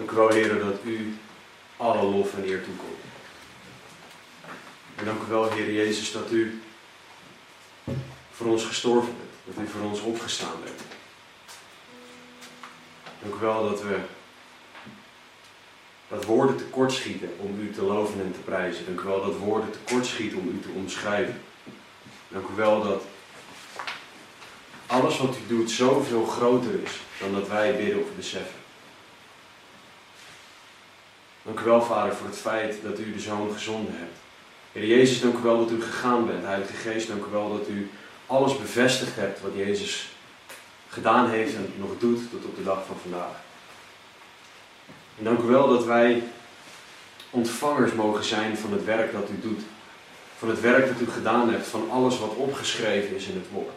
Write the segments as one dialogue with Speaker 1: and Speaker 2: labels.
Speaker 1: Dank u wel, Heer, dat u alle lof en eer toekomt. En dank u wel, Heer Jezus, dat u voor ons gestorven bent. Dat u voor ons opgestaan bent. Dank u wel dat we dat woorden tekortschieten om u te loven en te prijzen. Dank u wel dat woorden tekortschieten om u te omschrijven. Dank u wel dat alles wat u doet zoveel groter is dan dat wij bidden of beseffen. Dank u wel, Vader, voor het feit dat u de Zoon gezonden hebt. Heer Jezus, dank u wel dat u gegaan bent. Heilige Geest, dank u wel dat u alles bevestigd hebt wat Jezus gedaan heeft en nog doet tot op de dag van vandaag. En dank u wel dat wij ontvangers mogen zijn van het werk dat u doet. Van het werk dat u gedaan hebt, van alles wat opgeschreven is in het woord.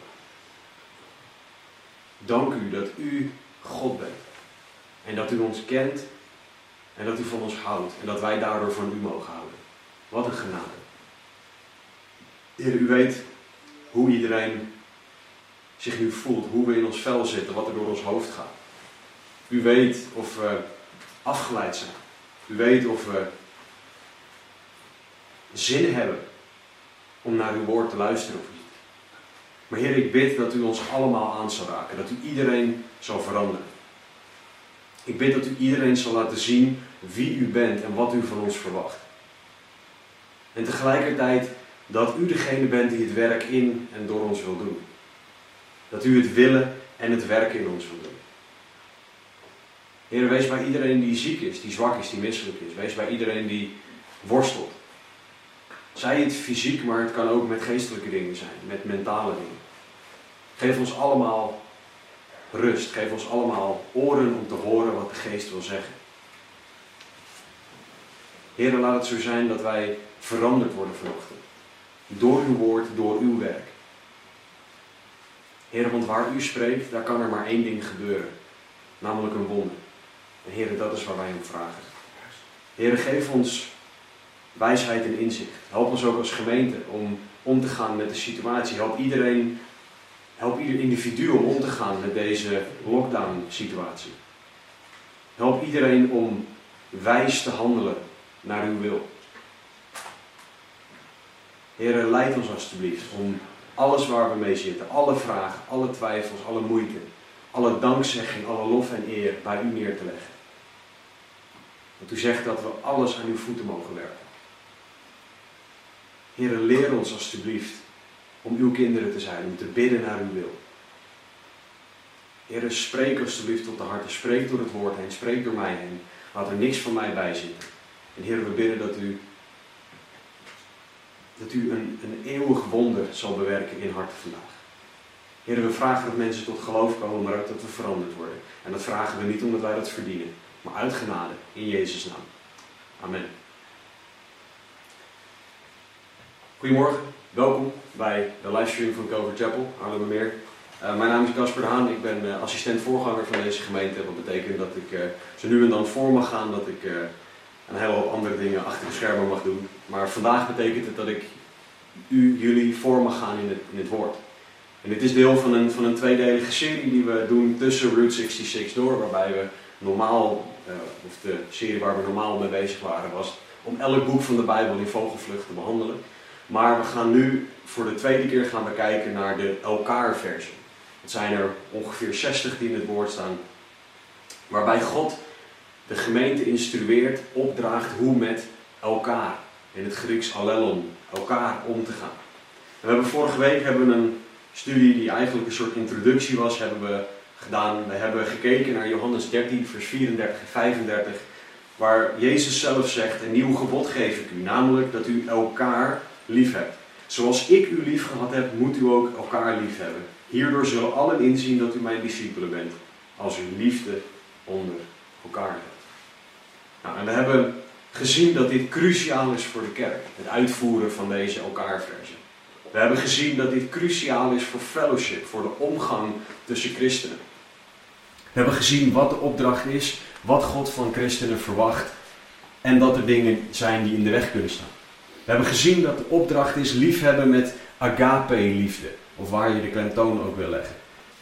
Speaker 1: Dank u dat u God bent. En dat u ons kent en dat u van ons houdt. En dat wij daardoor van u mogen houden. Wat een genade. Heer, u weet hoe iedereen zich nu voelt. Hoe we in ons vel zitten. Wat er door ons hoofd gaat. U weet of we afgeleid zijn. U weet of we zin hebben om naar uw woord te luisteren of niet. Maar Heer, ik bid dat u ons allemaal aan zal raken. Dat u iedereen zal veranderen. Ik bid dat u iedereen zal laten zien wie u bent en wat u van ons verwacht. En tegelijkertijd dat u degene bent die het werk in en door ons wil doen. Dat u het willen en het werken in ons wil doen. Heer, wees bij iedereen die ziek is, die zwak is, die misselijk is. Wees bij iedereen die worstelt. Zij het fysiek, maar het kan ook met geestelijke dingen zijn, met mentale dingen. Geef ons allemaal rust. Geef ons allemaal oren om te horen wat de geest wil zeggen. Heer, laat het zo zijn dat wij veranderd worden vanochtend. Door uw woord, door uw werk. Heer, want waar u spreekt, daar kan er maar één ding gebeuren. Namelijk een wonder. En Heer, dat is waar wij om vragen. Heer, geef ons wijsheid en inzicht. Help ons ook als gemeente om om te gaan met de situatie. Help iedereen, help ieder individu om om te gaan met deze lockdown situatie. Help iedereen om wijs te handelen naar uw wil. Heer, leid ons alstublieft om alles waar we mee zitten, alle vragen, alle twijfels, alle moeite, alle dankzegging, alle lof en eer bij u neer te leggen. Want u zegt dat we alles aan uw voeten mogen werpen. Heer, leer ons alstublieft om uw kinderen te zijn, om te bidden naar uw wil. Heer, spreek alstublieft tot de harten, spreek door het woord heen, spreek door mij heen. Laat er niks van mij bij zitten. En Heer, we bidden dat u, dat u een, een eeuwig wonder zal bewerken in harten vandaag. Heer, we vragen dat mensen tot geloof komen, maar ook dat we veranderd worden. En dat vragen we niet omdat wij dat verdienen, maar uit genade, in Jezus' naam. Amen. Goedemorgen, welkom bij de livestream van Cover Chapel, Haarlemmermeer. Uh, mijn naam is Casper de Haan, ik ben uh, assistent voorganger van deze gemeente. Wat betekent dat ik uh, zo nu en dan voor mag gaan, dat ik een hele hoop andere dingen achter de schermen mag doen. Maar vandaag betekent het dat ik u, jullie voor mag gaan in het, in het woord. En dit is deel van een, van een tweedelige serie die we doen tussen Route 66 door, waarbij we normaal, of de serie waar we normaal mee bezig waren, was om elk boek van de Bijbel in vogelvlucht te behandelen. Maar we gaan nu voor de tweede keer gaan we kijken naar de elkaar-versie. Het zijn er ongeveer 60 die in het woord staan. Waarbij God de gemeente instrueert, opdraagt hoe met elkaar, in het Grieks allelon, elkaar om te gaan. we hebben vorige week hebben we een studie die eigenlijk een soort introductie was, hebben we gedaan. We hebben gekeken naar Johannes 13, vers 34 en 35, waar Jezus zelf zegt, een nieuw gebod geef ik u, namelijk dat u elkaar lief hebt. Zoals ik u lief gehad heb, moet u ook elkaar lief hebben. Hierdoor zullen allen inzien dat u mijn discipelen bent, als u liefde onder elkaar hebt. Nou, en we hebben gezien dat dit cruciaal is voor de kerk, het uitvoeren van deze elkaarversen. We hebben gezien dat dit cruciaal is voor fellowship, voor de omgang tussen christenen. We hebben gezien wat de opdracht is, wat God van christenen verwacht en dat er dingen zijn die in de weg kunnen staan. We hebben gezien dat de opdracht is liefhebben met agape-liefde, of waar je de klemtoon ook wil leggen.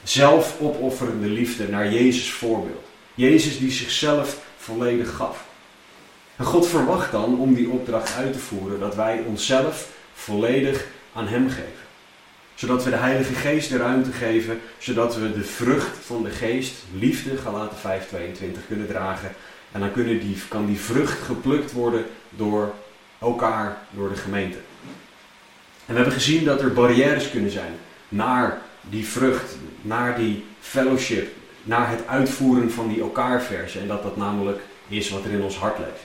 Speaker 1: Zelfopofferende liefde naar Jezus voorbeeld. Jezus die zichzelf volledig gaf. En God verwacht dan om die opdracht uit te voeren dat wij onszelf volledig aan Hem geven. Zodat we de Heilige Geest de ruimte geven, zodat we de vrucht van de Geest, liefde, Galaten 5:22, kunnen dragen. En dan die, kan die vrucht geplukt worden door elkaar, door de gemeente. En we hebben gezien dat er barrières kunnen zijn naar die vrucht, naar die fellowship, naar het uitvoeren van die elkaarversen. En dat dat namelijk is wat er in ons hart leeft.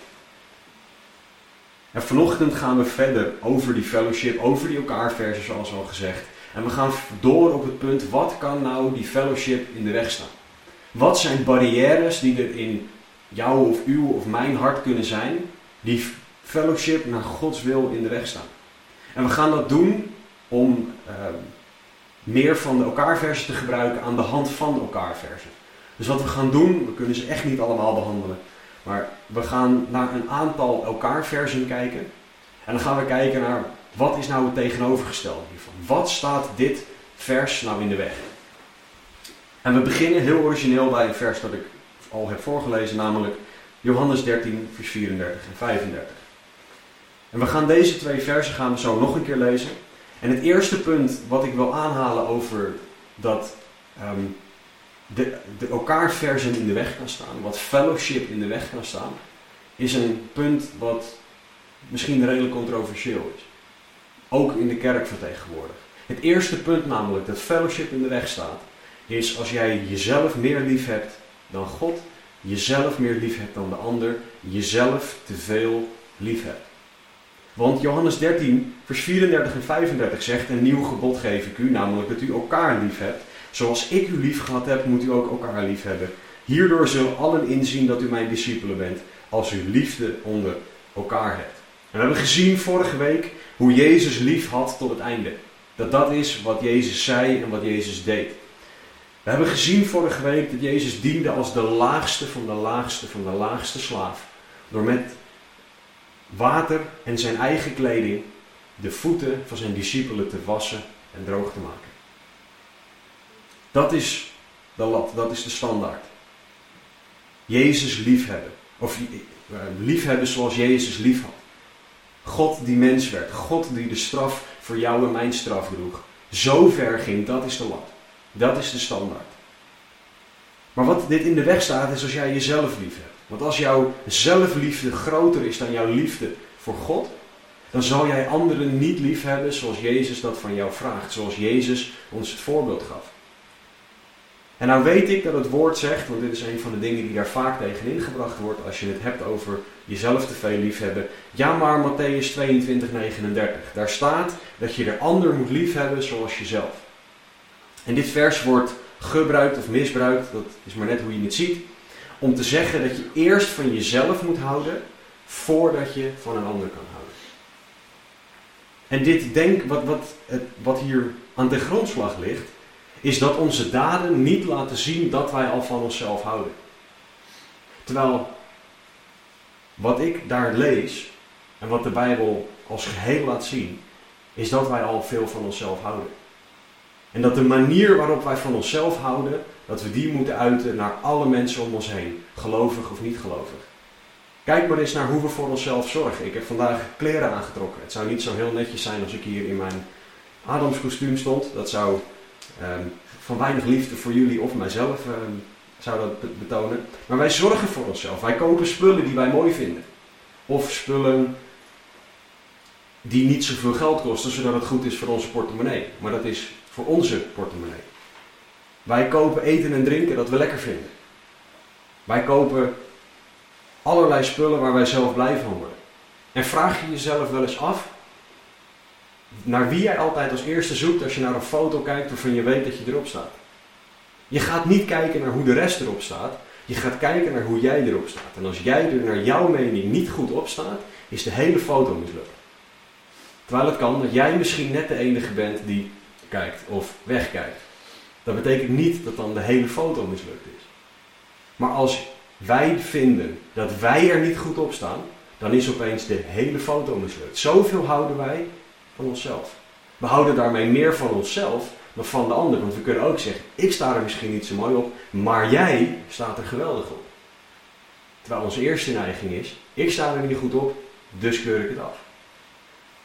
Speaker 1: En vanochtend gaan we verder over die fellowship, over die elkaarversen zoals al gezegd. En we gaan door op het punt, wat kan nou die fellowship in de weg staan? Wat zijn barrières die er in jouw of uw of mijn hart kunnen zijn, die fellowship naar Gods wil in de weg staan? En we gaan dat doen om uh, meer van de elkaarversen te gebruiken aan de hand van de elkaarversen. Dus wat we gaan doen, we kunnen ze echt niet allemaal behandelen. Maar we gaan naar een aantal elkaarversen kijken. En dan gaan we kijken naar wat is nou het tegenovergestelde hiervan. Wat staat dit vers nou in de weg? En we beginnen heel origineel bij een vers dat ik al heb voorgelezen, namelijk Johannes 13, vers 34 en 35. We gaan deze twee versen gaan we zo nog een keer lezen. En het eerste punt wat ik wil aanhalen over dat um, de, de elkaar versen in de weg kan staan, wat fellowship in de weg kan staan, is een punt wat misschien redelijk controversieel is. Ook in de kerk vertegenwoordigd. Het eerste punt namelijk dat fellowship in de weg staat, is als jij jezelf meer lief hebt dan God, jezelf meer lief hebt dan de ander, jezelf te veel lief hebt. Want Johannes 13, vers 34 en 35 zegt: Een nieuw gebod geef ik u, namelijk dat u elkaar lief hebt. Zoals ik u lief gehad heb, moet u ook elkaar lief hebben. Hierdoor zullen allen inzien dat u mijn discipelen bent, als u liefde onder elkaar hebt. En we hebben gezien vorige week hoe Jezus lief had tot het einde. Dat dat is wat Jezus zei en wat Jezus deed. We hebben gezien vorige week dat Jezus diende als de laagste van de laagste van de laagste slaaf. Door met water en zijn eigen kleding de voeten van zijn discipelen te wassen en droog te maken. Dat is de lat, dat is de standaard. Jezus liefhebben. Of eh, liefhebben zoals Jezus lief had. God die mens werd. God die de straf voor jou en mijn straf droeg. Zo ver ging, dat is de lat. Dat is de standaard. Maar wat dit in de weg staat, is als jij jezelf lief hebt. Want als jouw zelfliefde groter is dan jouw liefde voor God, dan zal jij anderen niet lief hebben zoals Jezus dat van jou vraagt. Zoals Jezus ons het voorbeeld gaf. En nou weet ik dat het woord zegt, want dit is een van de dingen die daar vaak tegen ingebracht wordt als je het hebt over jezelf te veel liefhebben. Ja, maar Matthäus 22, 39. Daar staat dat je de ander moet liefhebben zoals jezelf. En dit vers wordt gebruikt of misbruikt, dat is maar net hoe je het ziet, om te zeggen dat je eerst van jezelf moet houden voordat je van een ander kan houden. En dit denk, wat, wat, wat hier aan de grondslag ligt, is dat onze daden niet laten zien dat wij al van onszelf houden. Terwijl wat ik daar lees en wat de Bijbel als geheel laat zien, is dat wij al veel van onszelf houden. En dat de manier waarop wij van onszelf houden, dat we die moeten uiten naar alle mensen om ons heen, gelovig of niet gelovig. Kijk maar eens naar hoe we voor onszelf zorgen. Ik heb vandaag kleren aangetrokken. Het zou niet zo heel netjes zijn als ik hier in mijn Adamskostuum stond. Dat zou um, van weinig liefde voor jullie of mijzelf um, zou dat betonen. Maar wij zorgen voor onszelf. Wij kopen spullen die wij mooi vinden. Of spullen die niet zoveel geld kosten, zodat het goed is voor onze portemonnee. Maar dat is voor onze portemonnee. Wij kopen eten en drinken dat we lekker vinden. Wij kopen allerlei spullen waar wij zelf blij van worden. En vraag je jezelf wel eens af naar wie jij altijd als eerste zoekt als je naar een foto kijkt waarvan je weet dat je erop staat. Je gaat niet kijken naar hoe de rest erop staat. Je gaat kijken naar hoe jij erop staat. En als jij er naar jouw mening niet goed op staat, is de hele foto mislukt. Terwijl het kan dat jij misschien net de enige bent die kijkt of wegkijkt. Dat betekent niet dat dan de hele foto mislukt is. Maar als wij vinden dat wij er niet goed op staan, dan is opeens de hele foto mislukt. Zoveel houden wij van onszelf. We houden daarmee meer van onszelf dan van de ander. Want we kunnen ook zeggen, ik sta er misschien niet zo mooi op, maar jij staat er geweldig op. Terwijl onze eerste neiging is, ik sta er niet goed op, dus keur ik het af.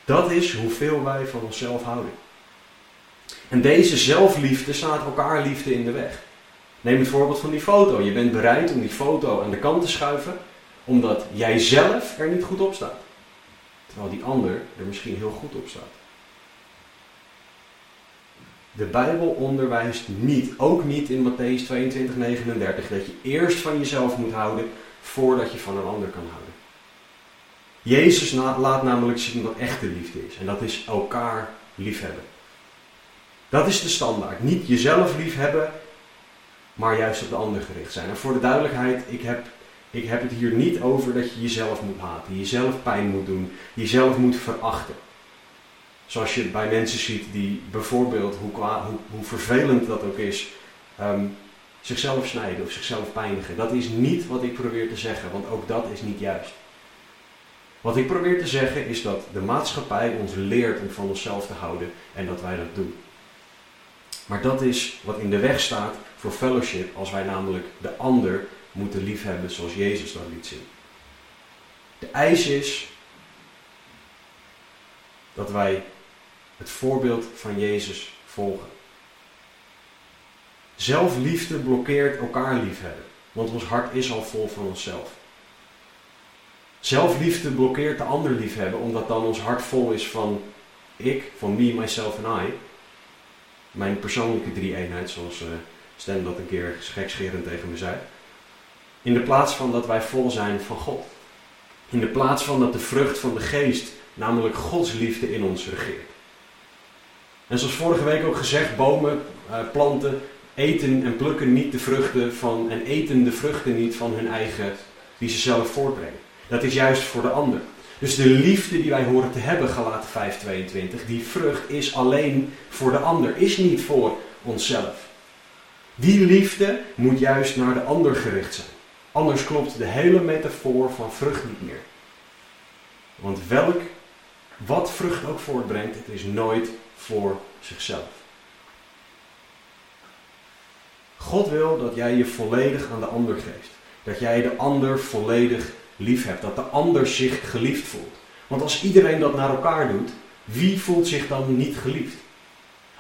Speaker 1: Dat is hoeveel wij van onszelf houden. En deze zelfliefde staat elkaar liefde in de weg. Neem het voorbeeld van die foto. Je bent bereid om die foto aan de kant te schuiven, omdat jij zelf er niet goed op staat. Terwijl die ander er misschien heel goed op staat. De Bijbel onderwijst niet, ook niet in Matthäus 22, 39, dat je eerst van jezelf moet houden voordat je van een ander kan houden. Jezus laat namelijk zien wat echte liefde is. En dat is elkaar liefhebben. Dat is de standaard. Niet jezelf liefhebben, maar juist op de ander gericht zijn. En voor de duidelijkheid, ik heb, ik heb het hier niet over dat je jezelf moet haten, jezelf pijn moet doen, jezelf moet verachten. Zoals je bij mensen ziet die bijvoorbeeld, hoe, hoe, vervelend dat ook is, ehm, zichzelf snijden of zichzelf pijnigen. Dat is niet wat ik probeer te zeggen, want ook dat is niet juist. Wat ik probeer te zeggen is dat de maatschappij ons leert om van onszelf te houden en dat wij dat doen. Maar dat is wat in de weg staat voor fellowship als wij namelijk de ander moeten liefhebben zoals Jezus dat liet zien. De eis is dat wij het voorbeeld van Jezus volgen. Zelfliefde blokkeert elkaar liefhebben, want ons hart is al vol van onszelf. Zelfliefde blokkeert de ander liefhebben, omdat dan ons hart vol is van ik, van me, myself en I. Mijn persoonlijke drie-eenheid, zoals uh, Stan dat een keer gekscherend tegen me zei. In de plaats van dat wij vol zijn van God. In de plaats van dat de vrucht van de geest, namelijk Gods liefde, in ons regeert. En zoals vorige week ook gezegd, bomen, uh, planten, eten en plukken niet de vruchten van, en eten de vruchten niet van hun eigen, die ze zelf voortbrengen. Dat is juist voor de ander. Dus de liefde die wij horen te hebben, Galaten 5:22, die vrucht is alleen voor de ander, is niet voor onszelf. Die liefde moet juist naar de ander gericht zijn. Anders klopt de hele metafoor van vrucht niet meer. Want welk, wat vrucht ook voortbrengt, het is nooit voor zichzelf. God wil dat jij je volledig aan de ander geeft. Dat jij de ander volledig lief hebt. Dat de ander zich geliefd voelt. Want als iedereen dat naar elkaar doet, wie voelt zich dan niet geliefd?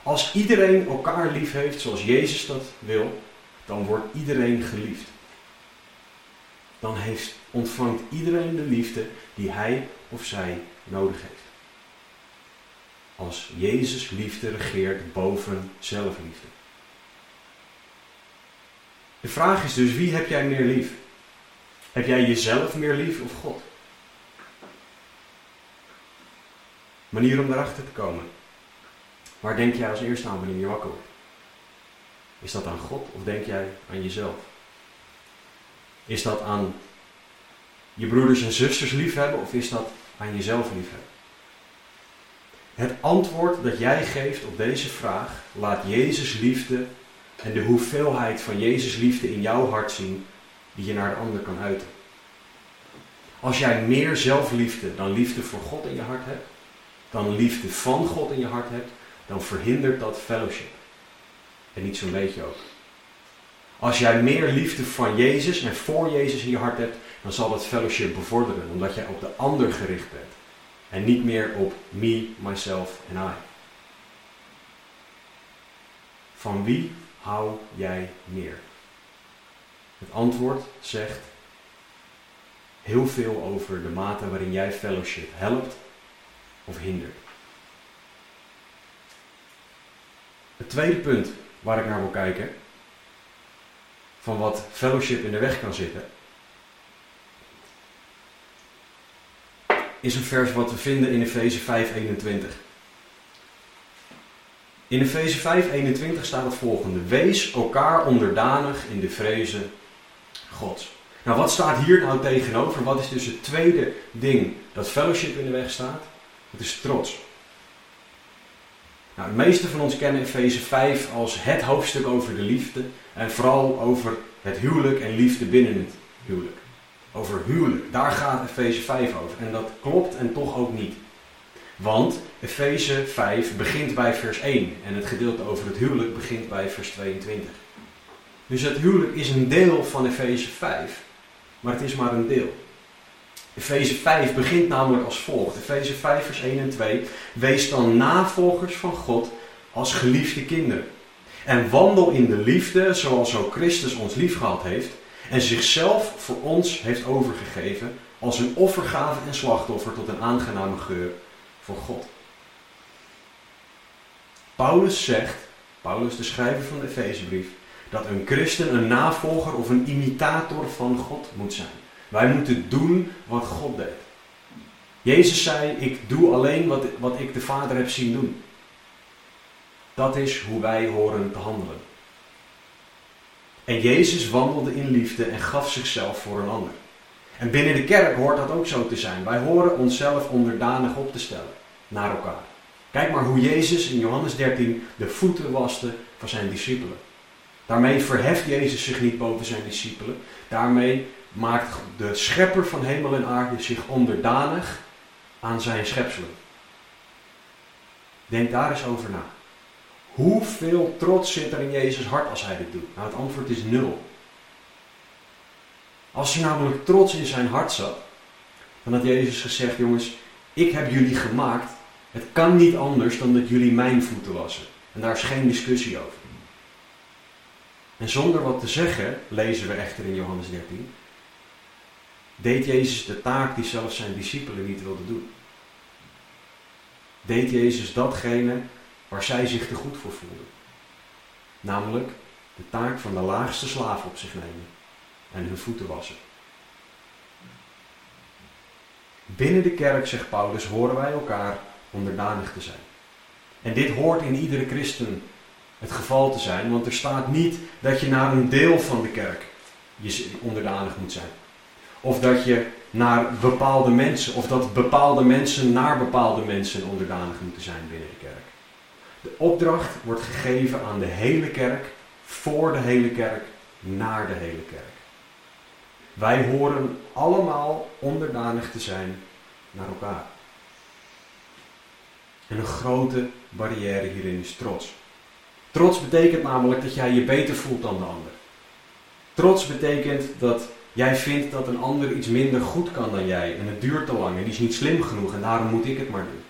Speaker 1: Als iedereen elkaar lief heeft zoals Jezus dat wil, dan wordt iedereen geliefd. Dan heeft, ontvangt iedereen de liefde die hij of zij nodig heeft. Als Jezus liefde regeert boven zelfliefde. De vraag is dus, wie heb jij meer lief? Heb jij jezelf meer lief of God? Manier om erachter te komen. Waar denk jij als eerste aan wanneer je wakker wordt? Is dat aan God of denk jij aan jezelf? Is dat aan je broeders en zusters liefhebben of is dat aan jezelf liefhebben? Het antwoord dat jij geeft op deze vraag laat Jezus liefde en de hoeveelheid van Jezus liefde in jouw hart zien die je naar de ander kan uiten. Als jij meer zelfliefde dan liefde voor God in je hart hebt, dan liefde van God in je hart hebt, dan verhindert dat fellowship. En niet zo'n beetje ook. Als jij meer liefde van Jezus en voor Jezus in je hart hebt, dan zal dat fellowship bevorderen, omdat jij op de ander gericht bent. En niet meer op me, myself en I. Van wie hou jij meer? Het antwoord zegt heel veel over de mate waarin jij fellowship helpt of hindert. Het tweede punt waar ik naar wil kijken, van wat fellowship in de weg kan zitten, is een vers wat we vinden in Efeze 5:21. In Efeze 5:21 staat het volgende: Wees elkaar onderdanig in de vrezen Gods. Nou, wat staat hier nou tegenover? Wat is dus het tweede ding dat fellowship in de weg staat? Het is trots. Nou, de meeste van ons kennen Efeze 5 als het hoofdstuk over de liefde. En vooral over het huwelijk en liefde binnen het huwelijk. Over huwelijk, daar gaat Efeze 5 over. En dat klopt en toch ook niet. Want Efeze 5 begint bij vers 1 en het gedeelte over het huwelijk begint bij vers 22. Dus het huwelijk is een deel van Efeze 5, maar het is maar een deel. Efeze 5 begint namelijk als volgt. Efeze 5 vers 1 en 2. Wees dan navolgers van God als geliefde kinderen. En wandel in de liefde zoals ook Christus ons liefgehad heeft en zichzelf voor ons heeft overgegeven als een offergave en slachtoffer tot een aangename geur voor God. Paulus zegt, Paulus de schrijver van de Efezebrief, dat een christen een navolger of een imitator van God moet zijn. Wij moeten doen wat God deed. Jezus zei, ik doe alleen wat, wat ik de Vader heb zien doen. Dat is hoe wij horen te handelen. En Jezus wandelde in liefde en gaf zichzelf voor een ander. En binnen de kerk hoort dat ook zo te zijn. Wij horen onszelf onderdanig op te stellen naar elkaar. Kijk maar hoe Jezus in Johannes 13 de voeten waste van zijn discipelen. Daarmee verheft Jezus zich niet boven zijn discipelen. Daarmee maakt de schepper van hemel en aarde zich onderdanig aan zijn schepselen. Denk daar eens over na. Hoeveel trots zit er in Jezus hart als hij dit doet? Nou, het antwoord is nul. Als hij namelijk trots in zijn hart zat, dan had Jezus gezegd: Jongens, ik heb jullie gemaakt. Het kan niet anders dan dat jullie mijn voeten wassen. En daar is geen discussie over. En zonder wat te zeggen, lezen we echter in Johannes 13, deed Jezus de taak die zelfs zijn discipelen niet wilden doen. Deed Jezus datgene waar zij zich te goed voor voelden. Namelijk de taak van de laagste slaaf op zich nemen en hun voeten wassen. Binnen de kerk, zegt Paulus, horen wij elkaar onderdanig te zijn. En dit hoort in iedere christen het geval te zijn, want er staat niet dat je naar een deel van de kerk je onderdanig moet zijn. Of dat je naar bepaalde mensen, of dat bepaalde mensen naar bepaalde mensen onderdanig moeten zijn binnen de kerk. De opdracht wordt gegeven aan de hele kerk, voor de hele kerk, naar de hele kerk. Wij horen allemaal onderdanig te zijn naar elkaar. En een grote barrière hierin is trots. Trots betekent namelijk dat jij je beter voelt dan de ander. Trots betekent dat jij vindt dat een ander iets minder goed kan dan jij en het duurt te lang en die is niet slim genoeg en daarom moet ik het maar doen.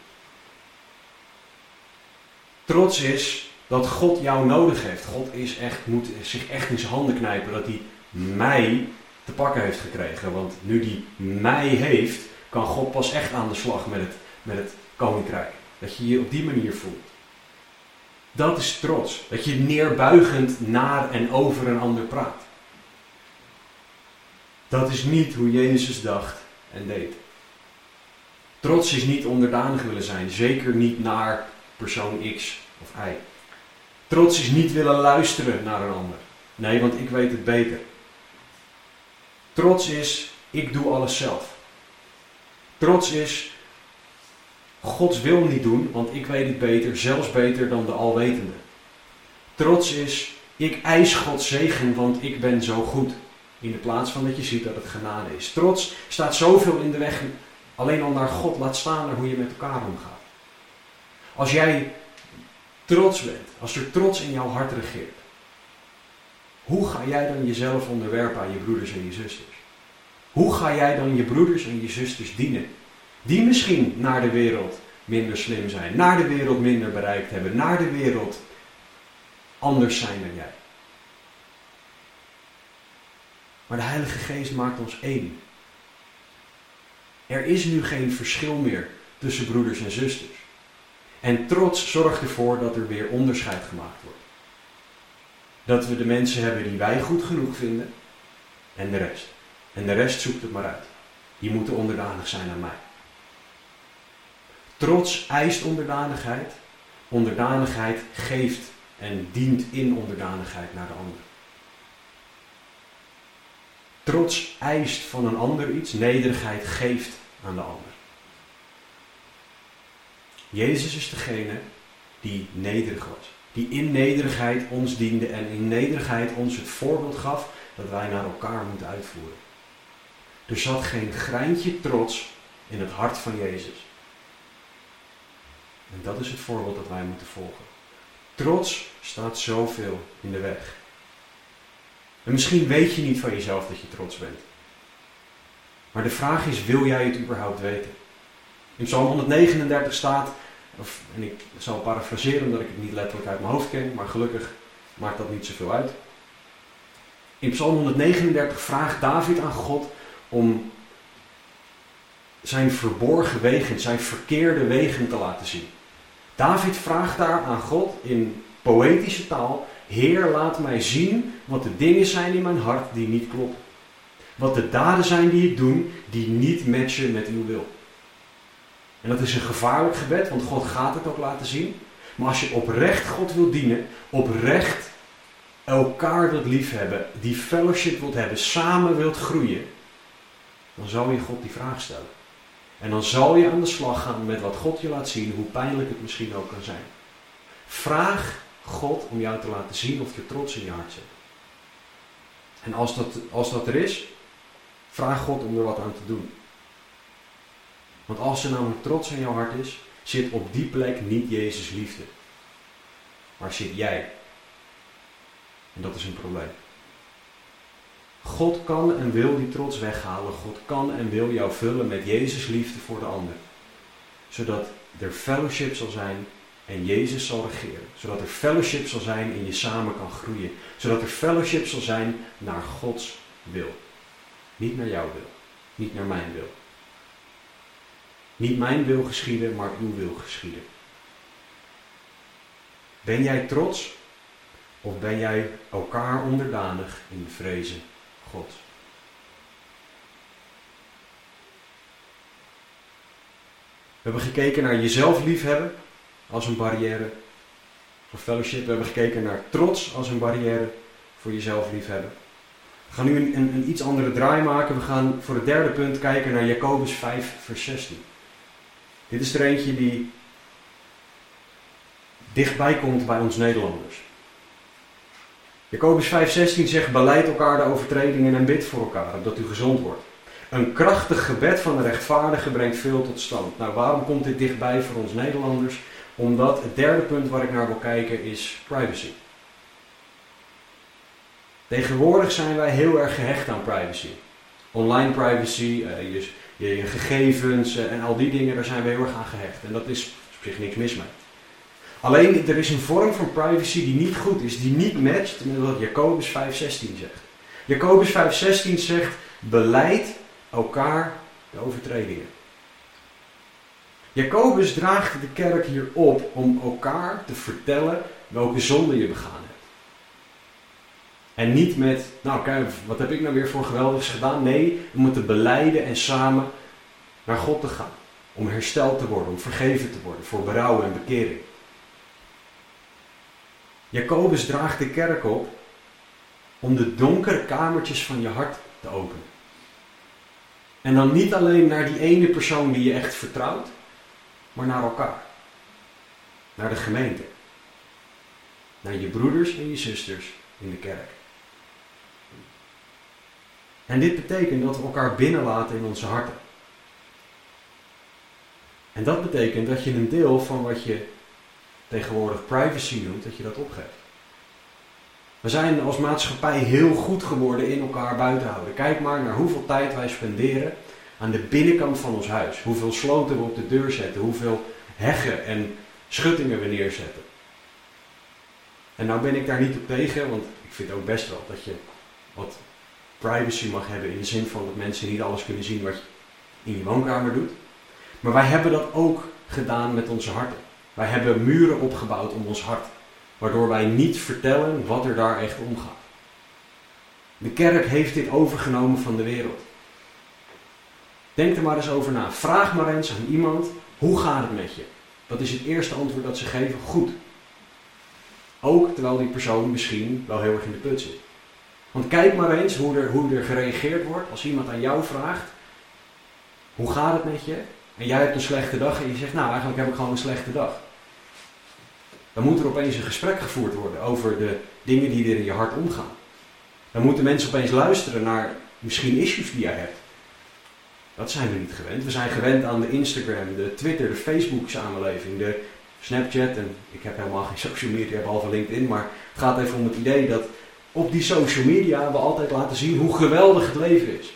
Speaker 1: Trots is dat God jou nodig heeft. God is echt, moet zich echt in zijn handen knijpen dat hij mij te pakken heeft gekregen. Want nu die mij heeft, kan God pas echt aan de slag met het, met het koninkrijk. Dat je je op die manier voelt. Dat is trots. Dat je neerbuigend naar en over een ander praat. Dat is niet hoe Jezus dacht en deed. Trots is niet onderdanig willen zijn, zeker niet naar persoon X of Y. Trots is niet willen luisteren naar een ander. Nee, want ik weet het beter. Trots is, ik doe alles zelf. Trots is, Gods wil niet doen, want ik weet het beter, zelfs beter dan de Alwetende. Trots is, ik eis Gods zegen, want ik ben zo goed. In de plaats van dat je ziet dat het genade is. Trots staat zoveel in de weg, alleen al naar God laat staan naar hoe je met elkaar omgaat. Als jij trots bent, als er trots in jouw hart regeert, hoe ga jij dan jezelf onderwerpen aan je broeders en je zusters? Hoe ga jij dan je broeders en je zusters dienen? Die misschien naar de wereld minder slim zijn, naar de wereld minder bereikt hebben, naar de wereld anders zijn dan jij. Maar de Heilige Geest maakt ons één. Er is nu geen verschil meer tussen broeders en zusters. En trots zorgt ervoor dat er weer onderscheid gemaakt wordt. Dat we de mensen hebben die wij goed genoeg vinden en de rest. En de rest zoekt het maar uit. Die moeten onderdanig zijn aan mij. Trots eist onderdanigheid. Onderdanigheid geeft en dient in onderdanigheid naar de ander. Trots eist van een ander iets, nederigheid geeft aan de ander. Jezus is degene die nederig was. Die in nederigheid ons diende en in nederigheid ons het voorbeeld gaf dat wij naar elkaar moeten uitvoeren. Er zat geen greintje trots in het hart van Jezus. En dat is het voorbeeld dat wij moeten volgen. Trots staat zoveel in de weg. En misschien weet je niet van jezelf dat je trots bent. Maar de vraag is, wil jij het überhaupt weten? In Psalm 139 staat, of, en ik zal parafraseren omdat ik het niet letterlijk uit mijn hoofd ken, maar gelukkig maakt dat niet zoveel uit. In Psalm 139 vraagt David aan God om zijn verborgen wegen, zijn verkeerde wegen te laten zien. David vraagt daar aan God in poëtische taal: Heer, laat mij zien wat de dingen zijn in mijn hart die niet kloppen. Wat de daden zijn die ik doe, die niet matchen met uw wil. En dat is een gevaarlijk gebed, want God gaat het ook laten zien. Maar als je oprecht God wilt dienen, oprecht elkaar wilt liefhebben, die fellowship wilt hebben, samen wilt groeien, dan zal je God die vraag stellen. En dan zal je aan de slag gaan met wat God je laat zien, hoe pijnlijk het misschien ook kan zijn. Vraag God om jou te laten zien of je trots in je hart zit. En als dat, als dat er is, vraag God om er wat aan te doen. Want als er namelijk trots in jouw hart is, zit op die plek niet Jezus liefde. Maar zit jij. En dat is een probleem. God kan en wil die trots weghalen. God kan en wil jou vullen met Jezus liefde voor de ander. Zodat er fellowship zal zijn en Jezus zal regeren. Zodat er fellowship zal zijn en je samen kan groeien. Zodat er fellowship zal zijn naar Gods wil. Niet naar jouw wil. Niet naar mijn wil. Niet mijn wil geschieden, maar uw wil geschieden. Ben jij trots? Of ben jij elkaar onderdanig in de vrezen God? We hebben gekeken naar jezelf liefhebben als een barrière voor fellowship. We hebben gekeken naar trots als een barrière voor jezelf liefhebben. We gaan nu een, een, een, iets andere draai maken. We gaan voor het derde punt kijken naar Jacobus 5, vers 16. Dit is er eentje die dichtbij komt bij ons Nederlanders. Jacobus 5:16 zegt: Beleid elkaar de overtredingen en bid voor elkaar, opdat u gezond wordt. Een krachtig gebed van de rechtvaardige brengt veel tot stand. Nou, waarom komt dit dichtbij voor ons Nederlanders? Omdat het derde punt waar ik naar wil kijken is privacy. Tegenwoordig zijn wij heel erg gehecht aan privacy. Online privacy, uh, je, gegevens uh, en al die dingen, daar zijn we heel erg aan gehecht. En dat is op zich niks mis mee. Alleen er is een vorm van privacy die niet goed is, die niet matcht met wat Jacobus 5:16 zegt. Jacobus 5:16 zegt: beleid elkaar de overtredingen. Jacobus draagt de kerk hier op om elkaar te vertellen welke zonde je begaan hebt. En niet met, nou kijk, wat heb ik nou weer voor geweldigs gedaan? Nee, we moeten beleiden en samen naar God te gaan. Om hersteld te worden, om vergeven te worden, voor berouw en bekering. Jacobus draagt de kerk op om de donkere kamertjes van je hart te openen. En dan niet alleen naar die ene persoon die je echt vertrouwt, maar naar elkaar. Naar de gemeente. Naar je broeders en je zusters in de kerk. En dit betekent dat we elkaar binnenlaten in onze harten. En dat betekent dat je een deel van wat je tegenwoordig privacy noemt, dat je dat opgeeft. We zijn als maatschappij heel goed geworden in elkaar buiten houden. Kijk maar naar hoeveel tijd wij spenderen aan de binnenkant van ons huis. Hoeveel sloten we op de deur zetten, hoeveel heggen en schuttingen we neerzetten. En nou ben ik daar niet op tegen, want ik vind ook best wel dat je wat privacy mag hebben in de zin van dat mensen niet alles kunnen zien wat je in je woonkamer doet. Maar wij hebben dat ook gedaan met onze harten. Wij hebben muren opgebouwd om ons hart, waardoor wij niet vertellen wat er daar echt omgaat. De kerk heeft dit overgenomen van de wereld. Denk er maar eens over na. Vraag maar eens aan iemand, hoe gaat het met je? Wat is het eerste antwoord dat ze geven? Goed. Ook terwijl die persoon misschien wel heel erg in de put zit. Want kijk maar eens hoe er, hoe er gereageerd wordt als iemand aan jou vraagt: Hoe gaat het met je? En jij hebt een slechte dag en je zegt: Nou, eigenlijk heb ik gewoon een slechte dag. Dan moet er opeens een gesprek gevoerd worden over de dingen die er in je hart omgaan. Dan moeten mensen opeens luisteren naar misschien issues die jij hebt. Dat zijn we niet gewend. We zijn gewend aan de Instagram, de Twitter, de Facebook samenleving, de Snapchat en ik heb helemaal geen social media, behalve LinkedIn, maar het gaat even om het idee dat op die social media we altijd laten zien hoe geweldig het leven is.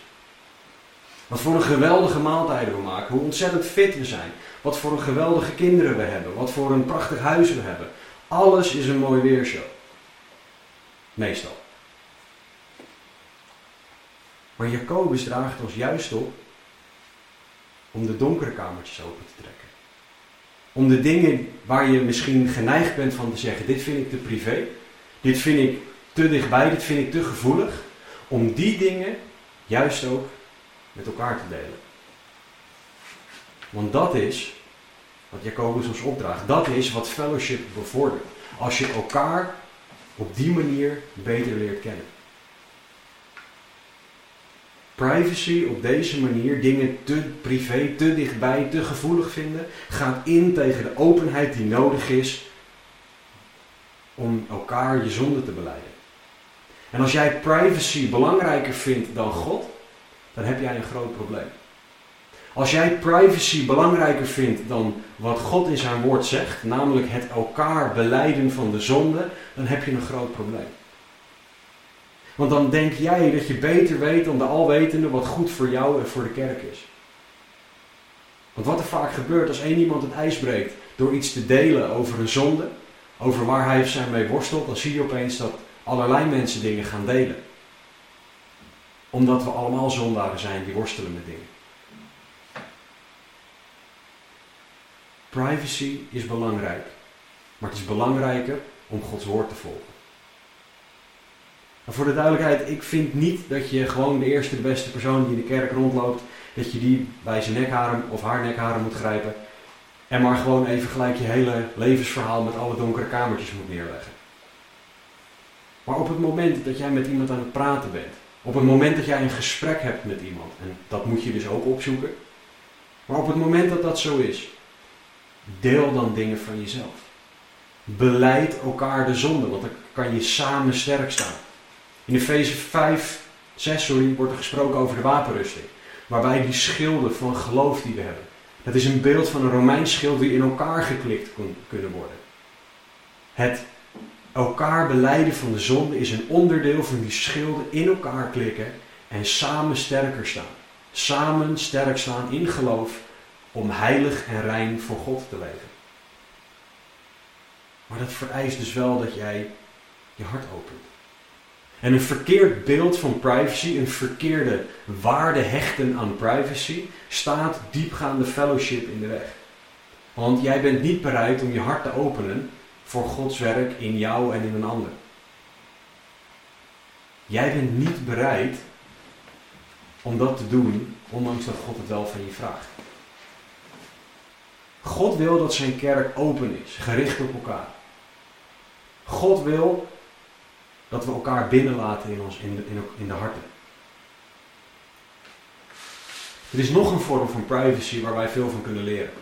Speaker 1: Wat voor een geweldige maaltijden we maken, hoe ontzettend fit we zijn, wat voor een geweldige kinderen we hebben, wat voor een prachtig huis we hebben. Alles is een mooi weershow. Meestal. Maar Jacobus draagt ons juist op om de donkere kamertjes open te trekken. Om de dingen waar je misschien geneigd bent van te zeggen, dit vind ik te privé, dit vind ik te dichtbij, dit vind ik te gevoelig, om die dingen juist ook met elkaar te delen. Want dat is wat Jacobus ons opdraagt. Dat is wat fellowship bevordert. Als je elkaar op die manier beter leert kennen. Privacy op deze manier, dingen te privé, te dichtbij, te gevoelig vinden, gaat in tegen de openheid die nodig is om elkaar je zonde te beleiden. En als jij privacy belangrijker vindt dan God, dan heb jij een groot probleem. Als jij privacy belangrijker vindt dan wat God in zijn woord zegt, namelijk het elkaar beleiden van de zonde, dan heb je een groot probleem. Want dan denk jij dat je beter weet dan de alwetende wat goed voor jou en voor de kerk is. Want wat er vaak gebeurt als één iemand het ijs breekt door iets te delen over een zonde, over waar hij of zij mee worstelt, dan zie je opeens dat allerlei mensen dingen gaan delen. Omdat we allemaal zondaren zijn die worstelen met dingen. Privacy is belangrijk, maar het is belangrijker om Gods woord te volgen. Maar voor de duidelijkheid, ik vind niet dat je gewoon de eerste, de beste persoon die in de kerk rondloopt, dat je die bij zijn nekharen of haar nekharen moet grijpen. En maar gewoon even gelijk je hele levensverhaal met alle donkere kamertjes moet neerleggen. Maar op het moment dat jij met iemand aan het praten bent, op het moment dat jij een gesprek hebt met iemand, en dat moet je dus ook opzoeken, maar op het moment dat dat zo is, deel dan dingen van jezelf. Beleid elkaar de zonde, want dan kan je samen sterk staan. In Efeze 5, 6 sorry, wordt er gesproken over de wapenrusting. Waarbij die schilden van geloof die we hebben. Dat is een beeld van een Romeins schild die in elkaar geklikt kunnen worden. Het elkaar beleiden van de zonde is een onderdeel van die schilden in elkaar klikken en samen sterker staan. Samen sterk staan in geloof om heilig en rein voor God te leven. Maar dat vereist dus wel dat jij je hart opent. En een verkeerd beeld van privacy, een verkeerde waarde hechten aan privacy, staat diepgaande fellowship in de weg. Want jij bent niet bereid om je hart te openen voor Gods werk in jou en in een ander. Jij bent niet bereid om dat te doen, ondanks dat God het wel van je vraagt. God wil dat zijn kerk open is, gericht op elkaar. God wil dat we elkaar binnenlaten in, ons, in, de, in, in de harten. Er is nog een vorm van privacy waar wij veel van kunnen leren.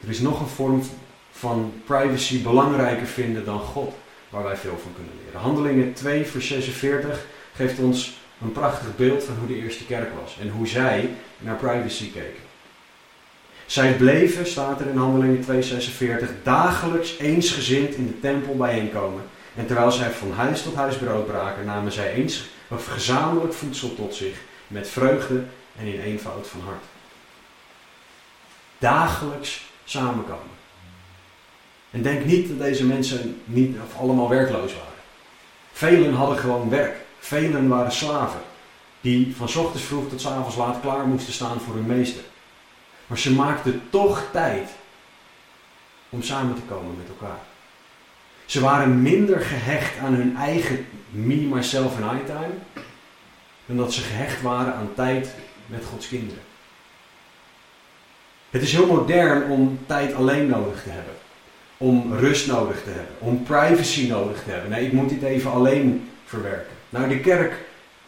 Speaker 1: Er is nog een vorm van privacy belangrijker vinden dan God, waar wij veel van kunnen leren. Handelingen 2, vers 46 geeft ons een prachtig beeld van hoe de eerste kerk was en hoe zij naar privacy keken. Zij bleven, staat er in Handelingen 2,46, dagelijks eensgezind in de tempel bijeenkomen en terwijl zij van huis tot huis brood braken, namen zij eens of gezamenlijk voedsel tot zich, met vreugde en in eenvoud van hart. Dagelijks samenkomen. En denk niet dat deze mensen niet of allemaal werkloos waren. Velen hadden gewoon werk. Velen waren slaven. Die van ochtends vroeg tot avonds laat klaar moesten staan voor hun meester. Maar ze maakten toch tijd om samen te komen met elkaar. Ze waren minder gehecht aan hun eigen me, myself en I time. Dan dat ze gehecht waren aan tijd met Gods kinderen. Het is heel modern om tijd alleen nodig te hebben. Om rust nodig te hebben. Om privacy nodig te hebben. Nee, ik moet dit even alleen verwerken. Nou, de kerk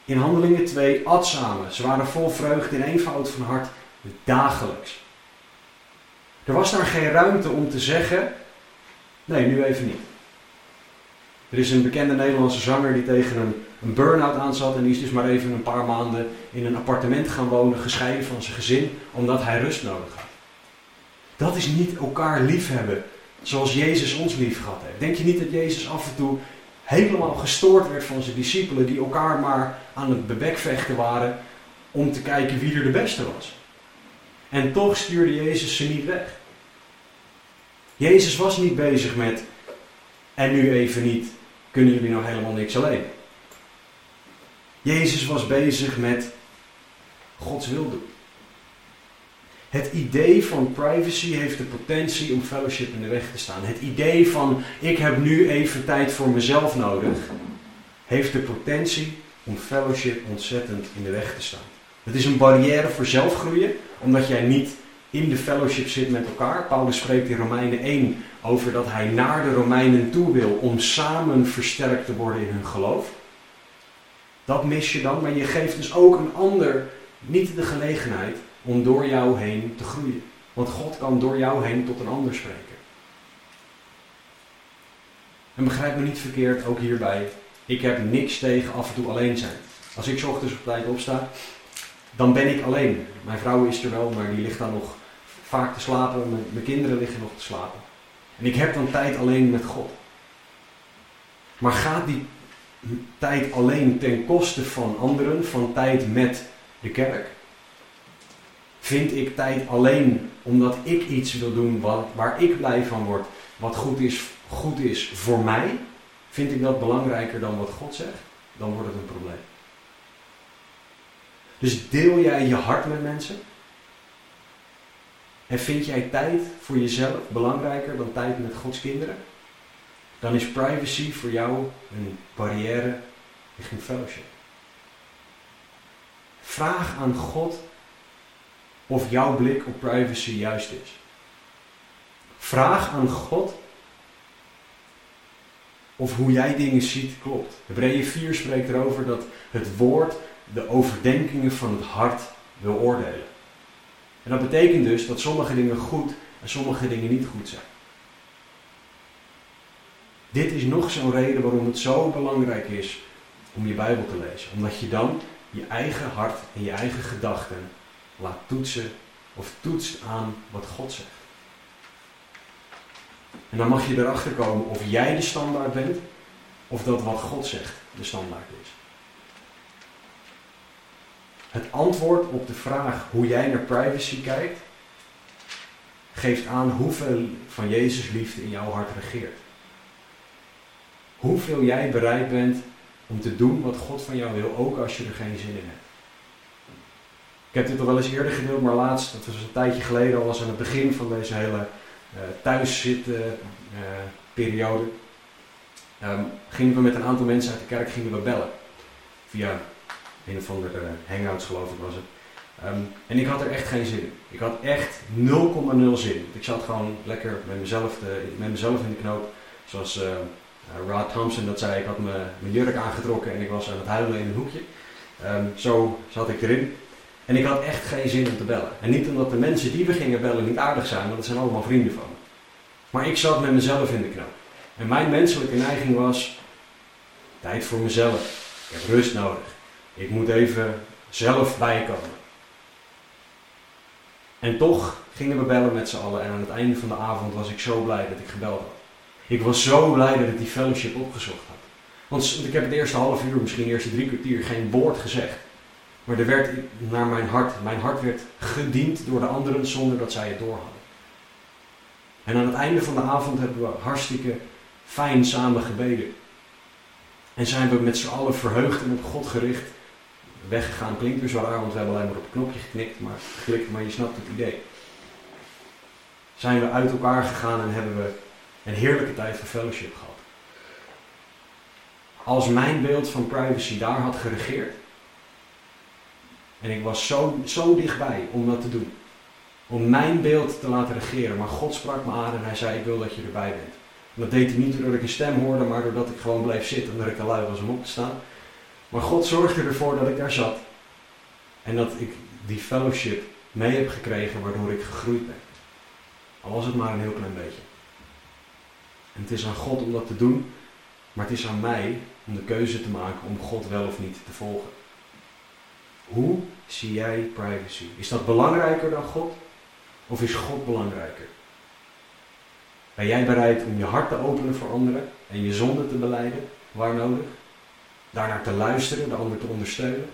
Speaker 1: in Handelingen 2 at samen. Ze waren vol vreugde in eenvoud van hart, dagelijks. Er was daar geen ruimte om te zeggen: nee, nu even niet. Er is een bekende Nederlandse zanger die tegen een, burn-out aan zat en die is dus maar even een paar maanden in een appartement gaan wonen, gescheiden van zijn gezin, omdat hij rust nodig had. Dat is niet elkaar liefhebben zoals Jezus ons lief gehad heeft. Denk je niet dat Jezus af en toe helemaal gestoord werd van zijn discipelen die elkaar maar aan het bebekvechten waren om te kijken wie er de beste was? En toch stuurde Jezus ze niet weg. Jezus was niet bezig met en nu even niet, kunnen jullie nou helemaal niks alleen? Jezus was bezig met Gods wil doen. Het idee van privacy heeft de potentie om fellowship in de weg te staan. Het idee van ik heb nu even tijd voor mezelf nodig, heeft de potentie om fellowship ontzettend in de weg te staan. Het is een barrière voor zelfgroeien, omdat jij niet in de fellowship zit met elkaar. Paulus spreekt in Romeinen 1 over dat hij naar de Romeinen toe wil om samen versterkt te worden in hun geloof. Dat mis je dan, maar je geeft dus ook een ander niet de gelegenheid om door jou heen te groeien. Want God kan door jou heen tot een ander spreken. En begrijp me niet verkeerd, ook hierbij. Ik heb niks tegen af en toe alleen zijn. Als ik ochtends op tijd opsta, dan ben ik alleen. Mijn vrouw is er wel, maar die ligt dan nog vaak te slapen. Mijn, mijn kinderen liggen nog te slapen. En ik heb dan tijd alleen met God. Maar gaat die tijd alleen ten koste van anderen, van tijd met de kerk? Vind ik tijd alleen omdat ik iets wil doen wat, waar ik blij van word, wat goed is, goed is voor mij? Vind ik dat belangrijker dan wat God zegt? Dan wordt het een probleem. Dus deel jij je hart met mensen? En vind jij tijd voor jezelf belangrijker dan tijd met Gods kinderen? Dan is privacy voor jou een barrière richting fellowship. Vraag aan God of jouw blik op privacy juist is. Vraag aan God of hoe jij dingen ziet klopt. Hebreeën 4 spreekt erover dat het woord de overdenkingen van het hart wil oordelen. En dat betekent dus dat sommige dingen goed en sommige dingen niet goed zijn. Dit is nog zo'n reden waarom het zo belangrijk is om je Bijbel te lezen. Omdat je dan je eigen hart en je eigen gedachten laat toetsen of toetst aan wat God zegt. En dan mag je erachter komen of jij de standaard bent of dat wat God zegt de standaard is. Het antwoord op de vraag hoe jij naar privacy kijkt, geeft aan hoeveel van Jezus liefde in jouw hart regeert. Hoeveel jij bereid bent om te doen wat God van jou wil, ook als je er geen zin in hebt. Ik heb dit al wel eens eerder gedeeld, maar laatst, dat was een tijdje geleden, al was aan het begin van deze hele uh, thuiszitten uh, periode, um, gingen we met een aantal mensen uit de kerk gingen we bellen. Via een of andere hangouts geloof ik was het. Um, en ik had er echt geen zin in. Ik had echt 0,0 zin. Ik zat gewoon lekker met mezelf, met mezelf in de knoop. Zoals uh, Rod Thompson dat zei, ik had mijn jurk aangetrokken en ik was aan het huilen in een hoekje. Um, zo zat ik erin. En ik had echt geen zin om te bellen. En niet omdat de mensen die we gingen bellen niet aardig zijn, want dat zijn allemaal vrienden van me. Maar ik zat met mezelf in de knoop. En mijn menselijke neiging was: tijd voor mezelf. Ik heb rust nodig. Ik moet even zelf bijkomen. En toch gingen we bellen met z'n allen. En aan het einde van de avond was ik zo blij dat ik gebeld had. Ik was zo blij dat ik die fellowship opgezocht had. Want ik heb het eerste half uur, misschien de eerste drie kwartier, geen woord gezegd. Maar er werd naar mijn hart, mijn hart werd gediend door de anderen zonder dat zij het doorhadden. En aan het einde van de avond hebben we hartstikke fijn samen gebeden. En zijn we met z'n allen verheugd en op God gericht weggegaan. Klinkt weer zwaar, want we hebben alleen maar op het knopje geknikt, maar, geklikt, maar je snapt het idee. Zijn we uit elkaar gegaan en hebben we een heerlijke tijd van fellowship gehad. Als mijn beeld van privacy daar had geregeerd, en ik was zo, zo dichtbij om dat te doen. Om mijn beeld te laten regeren. Maar God sprak me aan en hij zei, ik wil dat je erbij bent. En dat deed hij niet doordat ik een stem hoorde, maar doordat ik gewoon bleef zitten en dat ik te lui was om op te staan. Maar God zorgde ervoor dat ik daar zat. En dat ik die fellowship mee heb gekregen waardoor ik gegroeid ben. Al was het maar een heel klein beetje. En het is aan God om dat te doen, maar het is aan mij om de keuze te maken om God wel of niet te volgen. Hoe zie jij privacy? Is dat belangrijker dan God? Of is God belangrijker? Ben jij bereid om je hart te openen voor anderen en je zonde te beleiden, waar nodig? Daarnaar te luisteren, de ander te ondersteunen?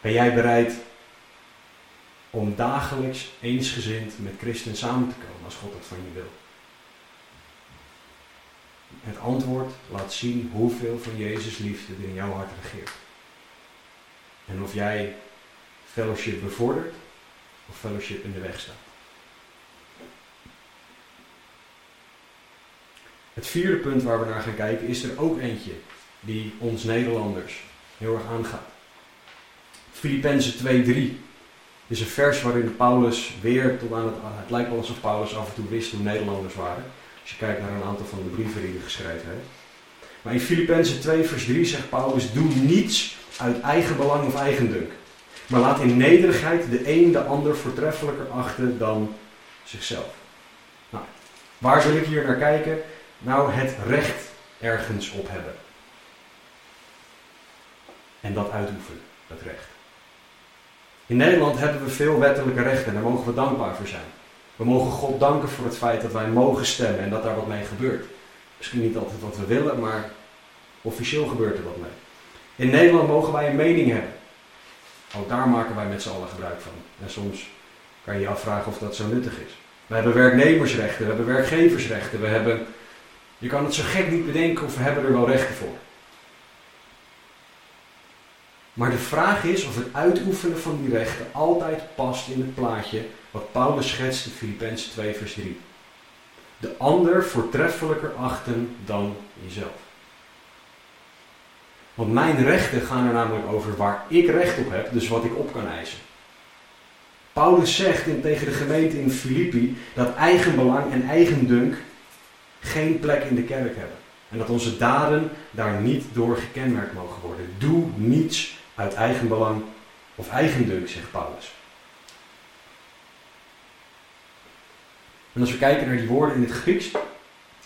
Speaker 1: Ben jij bereid om dagelijks eensgezind met christen samen te komen als God dat van je wil? Het antwoord laat zien hoeveel van Jezus liefde er in jouw hart regeert. En of jij fellowship bevordert of fellowship in de weg staat. Het vierde punt waar we naar gaan kijken is er ook eentje die ons Nederlanders heel erg aangaat. Filippenzen 2:3 is een vers waarin Paulus weer tot aan het, het lijkt wel alsof Paulus af en toe wist hoe Nederlanders waren. Als je kijkt naar een aantal van de brieven die hij geschreven heeft. Maar in Filippenzen 2 vers 3 zegt Paulus, doe niets uit eigen belang of eigendunk. Maar laat in nederigheid de een de ander voortreffelijker achten dan zichzelf. Nou, waar wil ik hier naar kijken? Nou, het recht ergens op hebben. En dat uitoefenen, dat recht. In Nederland hebben we veel wettelijke rechten en daar mogen we dankbaar voor zijn. We mogen God danken voor het feit dat wij mogen stemmen en dat daar wat mee gebeurt. Misschien niet altijd wat we willen, maar officieel gebeurt er wat mee. In Nederland mogen wij een mening hebben. Ook daar maken wij met z'n allen gebruik van. En soms kan je je afvragen of dat zo nuttig is. We hebben werknemersrechten, we hebben werkgeversrechten, we hebben. Je kan het zo gek niet bedenken of we hebben er wel rechten voor. Maar de vraag is of het uitoefenen van die rechten altijd past in het plaatje wat Paulus schetst in Filippenzen 2 vers 3. De ander voortreffelijker achten dan jezelf. Want mijn rechten gaan er namelijk over waar ik recht op heb, dus wat ik op kan eisen. Paulus zegt tegen de gemeente in Filippi dat eigenbelang en eigendunk geen plek in de kerk hebben. En dat onze daden daar niet door gekenmerkt mogen worden. Doe niets uit eigenbelang of eigendunk, zegt Paulus. En als we kijken naar die woorden in het Grieks,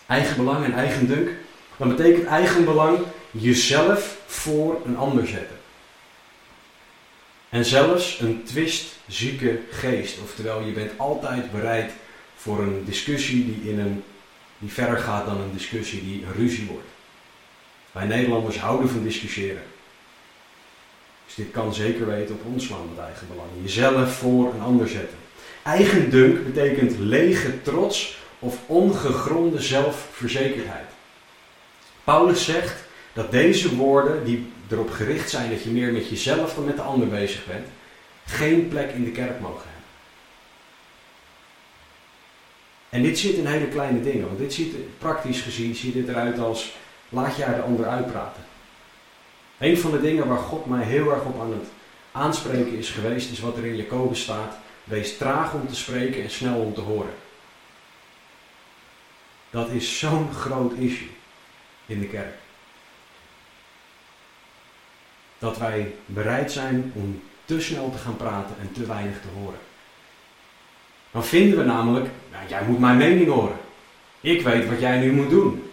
Speaker 1: eigenbelang en eigendunk, dan betekent eigenbelang jezelf voor een ander zetten. En zelfs een twistzieke geest, oftewel je bent altijd bereid voor een discussie die, in een, die verder gaat dan een discussie die een ruzie wordt. Wij Nederlanders houden van discussiëren. Dus dit kan zeker weten op ons met eigen belang. Jezelf voor een ander zetten. Eigendunk betekent lege trots of ongegronde zelfverzekerdheid. Paulus zegt dat deze woorden, die erop gericht zijn dat je meer met jezelf dan met de ander bezig bent, geen plek in de kerk mogen hebben. En dit zit in hele kleine dingen, want dit ziet praktisch gezien ziet dit eruit als laat jij de ander uitpraten. Een van de dingen waar God mij heel erg op aan het aanspreken is geweest, is wat er in Jacobus staat. Wees traag om te spreken en snel om te horen. Dat is zo'n groot issue in de kerk. Dat wij bereid zijn om te snel te gaan praten en te weinig te horen. Dan vinden we namelijk, nou, jij moet mijn mening horen. Ik weet wat jij nu moet doen.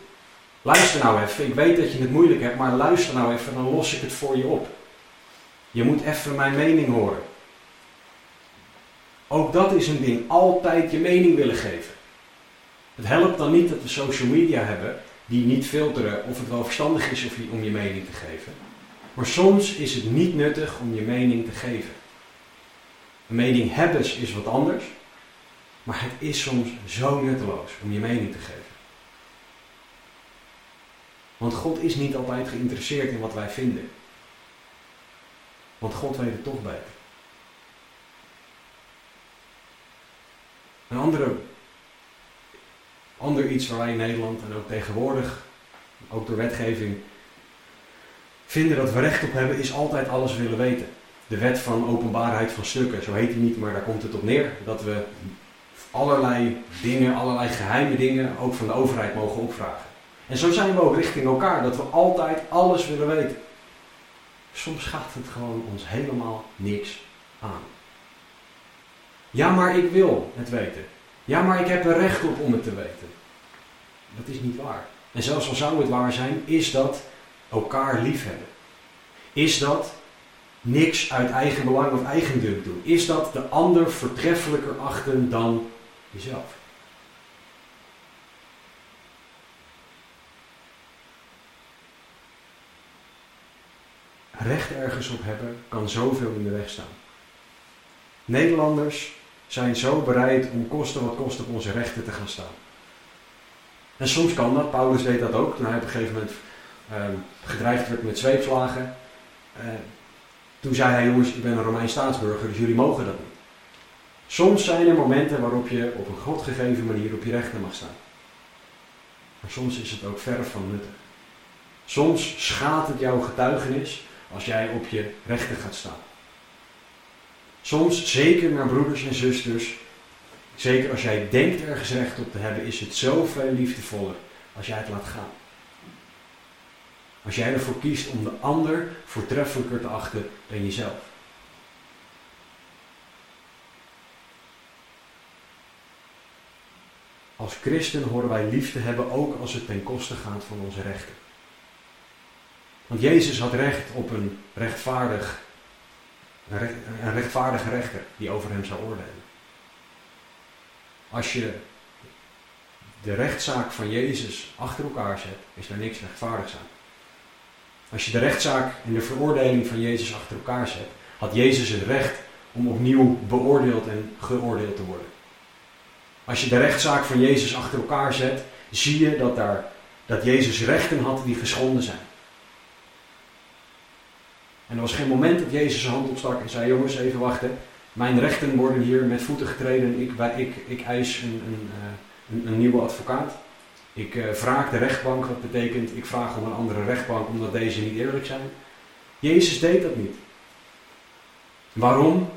Speaker 1: Luister nou even, ik weet dat je het moeilijk hebt, maar luister nou even, dan los ik het voor je op. Je moet even mijn mening horen. Ook dat is een ding, altijd je mening willen geven. Het helpt dan niet dat we social media hebben die niet filteren of het wel verstandig is om je mening te geven. Maar soms is het niet nuttig om je mening te geven. Een mening hebben is wat anders, maar het is soms zo nutteloos om je mening te geven. Want God is niet altijd geïnteresseerd in wat wij vinden. Want God weet het toch beter. Een andere, ander iets waar wij in Nederland en ook tegenwoordig, ook door wetgeving, vinden dat we recht op hebben, is altijd alles willen weten. De wet van openbaarheid van stukken, zo heet die niet, maar daar komt het op neer. Dat we allerlei dingen, allerlei geheime dingen ook van de overheid mogen opvragen. En zo zijn we ook richting elkaar, dat we altijd alles willen weten. Soms gaat het gewoon ons helemaal niks aan. Ja, maar ik wil het weten. Ja, maar ik heb er recht op om het te weten. Dat is niet waar. En zelfs al zou het waar zijn, is dat elkaar liefhebben. Is dat niks uit eigen belang of eigendunk doen? Is dat de ander voortreffelijker achten dan jezelf? Recht ergens op hebben kan zoveel in de weg staan. Nederlanders zijn zo bereid om kosten wat kost op onze rechten te gaan staan. En soms kan dat, Paulus deed dat ook, toen hij op een gegeven moment uh, gedreigd werd met zweepslagen. Uh, toen zei hij, jongens, ik ben een Romeins staatsburger, dus jullie mogen dat niet. Soms zijn er momenten waarop je op een godgegeven manier op je rechten mag staan. Maar soms is het ook ver van nuttig. Soms schaadt het jouw getuigenis als jij op je rechten gaat staan. Soms, zeker naar broeders en zusters, zeker als jij denkt ergens recht op te hebben, is het zoveel liefdevoller als jij het laat gaan. Als jij ervoor kiest om de ander voortreffelijker te achten dan jezelf. Als christen horen wij liefde hebben ook als het ten koste gaat van onze rechten. Want Jezus had recht op een rechtvaardig, een rechtvaardige rechter die over hem zou oordelen. Als je de rechtszaak van Jezus achter elkaar zet, is er niks rechtvaardigs aan. Als je de rechtszaak en de veroordeling van Jezus achter elkaar zet, had Jezus het recht om opnieuw beoordeeld en geoordeeld te worden. Als je de rechtszaak van Jezus achter elkaar zet, zie je dat, daar, dat Jezus rechten had die geschonden zijn. En er was geen moment dat Jezus zijn hand opstak en zei: Jongens, even wachten. Mijn rechten worden hier met voeten getreden. Ik, ik, ik eis een, een, eh, een, een nieuwe advocaat. Ik uh, vraag de rechtbank, wat betekent ik vraag om een andere rechtbank omdat deze niet eerlijk zijn. Jezus deed dat niet. Waarom?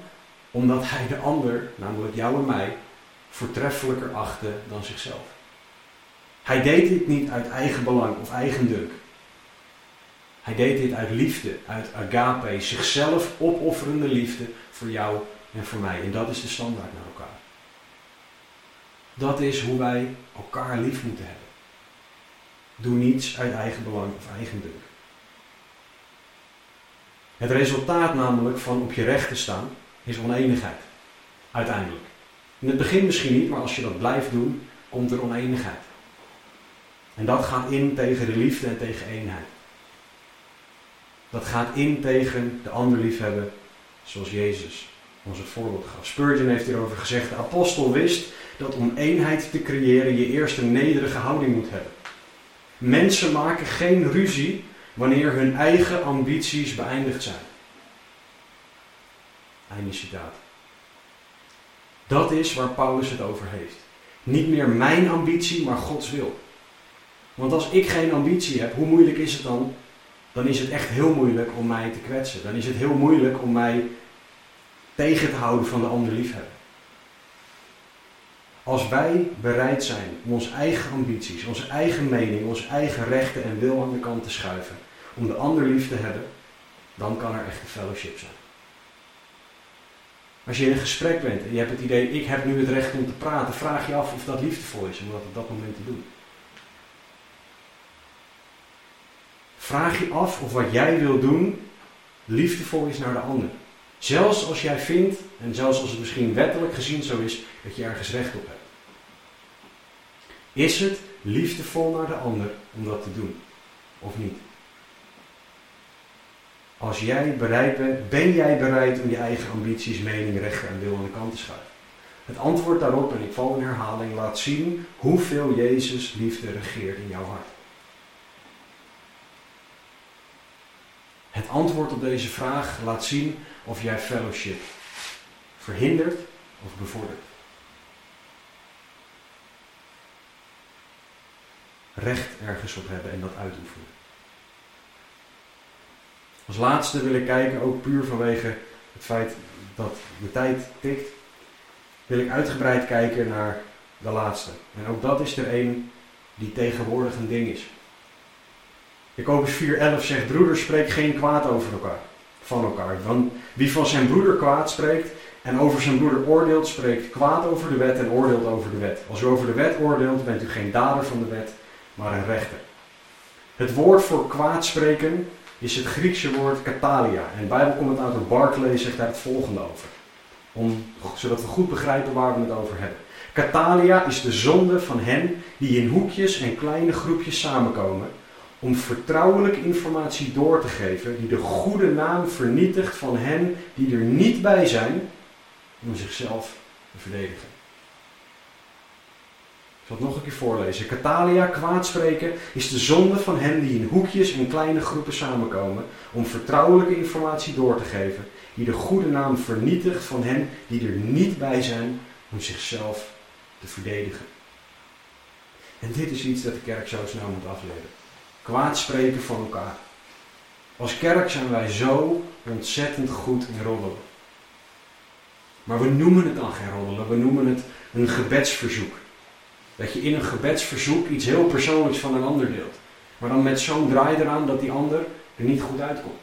Speaker 1: Omdat hij de ander, namelijk jou en mij, voortreffelijker achtte dan zichzelf. Hij deed dit niet uit eigen belang of eigen dunk. Hij deed dit uit liefde, uit agape, zichzelf opofferende liefde voor jou en voor mij. En dat is de standaard naar elkaar. Dat is hoe wij elkaar lief moeten hebben. Doe niets uit eigen belang of eigen dunk. Het resultaat namelijk van op je recht te staan is oneenigheid. Uiteindelijk. In het begin misschien niet, maar als je dat blijft doen, komt er oneenigheid. En dat gaat in tegen de liefde en tegen eenheid. Dat gaat in tegen de ander liefhebben zoals Jezus ons voorbeeld gaf. Spurgeon heeft hierover gezegd, de apostel wist dat om eenheid te creëren je eerst een nederige houding moet hebben. Mensen maken geen ruzie wanneer hun eigen ambities beëindigd zijn. Einde citaat. Dat is waar Paulus het over heeft. Niet meer mijn ambitie, maar Gods wil. Want als ik geen ambitie heb, hoe moeilijk is het dan? Dan is het echt heel moeilijk om mij te kwetsen. Dan is het heel moeilijk om mij tegen te houden van de ander liefhebben. Als wij bereid zijn om onze eigen ambities, onze eigen mening, onze eigen rechten en wil aan de kant te schuiven, om de ander lief te hebben, dan kan er echt een fellowship zijn. Als je in een gesprek bent en je hebt het idee, ik heb nu het recht om te praten, vraag je af of dat liefdevol is om dat op dat moment te doen. Vraag je af of wat jij wil doen liefdevol is naar de ander. Zelfs als jij vindt, en zelfs als het misschien wettelijk gezien zo is, dat je ergens recht op hebt. Is het liefdevol naar de ander om dat te doen? Of niet? Als jij bereid bent, ben jij bereid om je eigen ambities, mening, rechten en wil aan de kant te schuiven? Het antwoord daarop, en ik val in herhaling, laat zien hoeveel Jezus liefde regeert in jouw hart. Het antwoord op deze vraag laat zien of jij fellowship verhindert of bevordert. Recht ergens op hebben en dat uitoefenen. Als laatste wil ik kijken, ook puur vanwege het feit dat de tijd tikt, wil ik uitgebreid kijken naar de laatste. En ook dat is er een die tegenwoordig een ding is. Jacobus 4:11 zegt: Broeders, spreek geen kwaad over elkaar, van elkaar. Want wie van zijn broeder kwaad spreekt en over zijn broeder oordeelt, spreekt kwaad over de wet en oordeelt over de wet. Als u over de wet oordeelt, bent u geen dader van de wet, maar een rechter. Het woord voor kwaad spreken is het Griekse woord katalia. En Bijbelcommentator Barclay zegt daar het volgende over. Om, zodat we goed begrijpen waar we het over hebben. Katalia is de zonde van hen die in hoekjes en kleine groepjes samenkomen om vertrouwelijke informatie door te geven die de goede naam vernietigt van hen die er niet bij zijn om zichzelf te verdedigen. Ik zal het nog een keer voorlezen. Katalia, kwaadspreken, is de zonde van hen die in hoekjes en kleine groepen samenkomen om vertrouwelijke informatie door te geven die de goede naam vernietigt van hen die er niet bij zijn om zichzelf te verdedigen. En dit is iets dat de kerk zo snel moet afleren. Kwaadspreken van elkaar. Als kerk zijn wij zo ontzettend goed in roddelen. Maar we noemen het dan geen roddelen, we noemen het een gebedsverzoek. Dat je in een gebedsverzoek iets heel persoonlijks van een ander deelt. Maar dan met zo'n draai eraan dat die ander er niet goed uitkomt.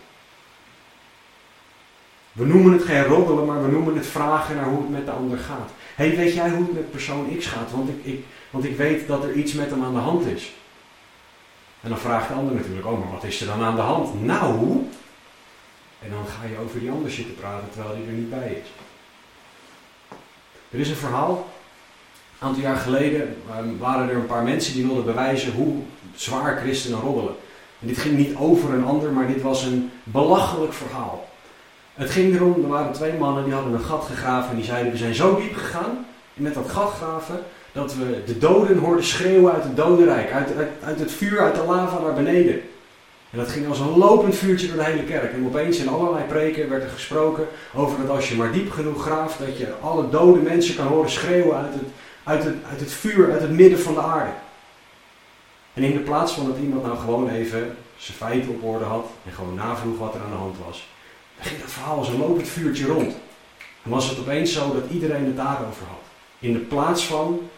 Speaker 1: We noemen het geen roddelen, maar we noemen het vragen naar hoe het met de ander gaat. hey, weet jij hoe het met persoon X gaat? Want ik, ik, want ik weet dat er iets met hem aan de hand is. En dan vraagt de ander natuurlijk, oh, maar wat is er dan aan de hand? Nou, en dan ga je over die ander zitten praten terwijl hij er niet bij is. Er is een verhaal. Een aantal jaar geleden ehm, waren er een paar mensen die wilden bewijzen hoe zwaar christenen roddelen. En dit ging niet over een ander, maar dit was een belachelijk verhaal. Het ging erom, er waren twee mannen die hadden een gat gegraven en die zeiden we zijn zo diep gegaan en met dat gat graven dat we de doden hoorden schreeuwen uit het dodenrijk, uit, uit, uit het vuur, uit de lava naar beneden. En dat ging als een lopend vuurtje door de hele kerk. En opeens in allerlei preken werd er gesproken over dat als je maar diep genoeg graaft, dat je alle dode mensen kan horen schreeuwen uit het, uit het, uit het vuur, uit het midden van de aarde. En in de plaats van dat iemand nou gewoon even zijn feiten op orde had en gewoon navroeg wat er aan de hand was, dan ging dat verhaal als een lopend vuurtje rond. En was het opeens zo dat iedereen het daarover had. In de plaats van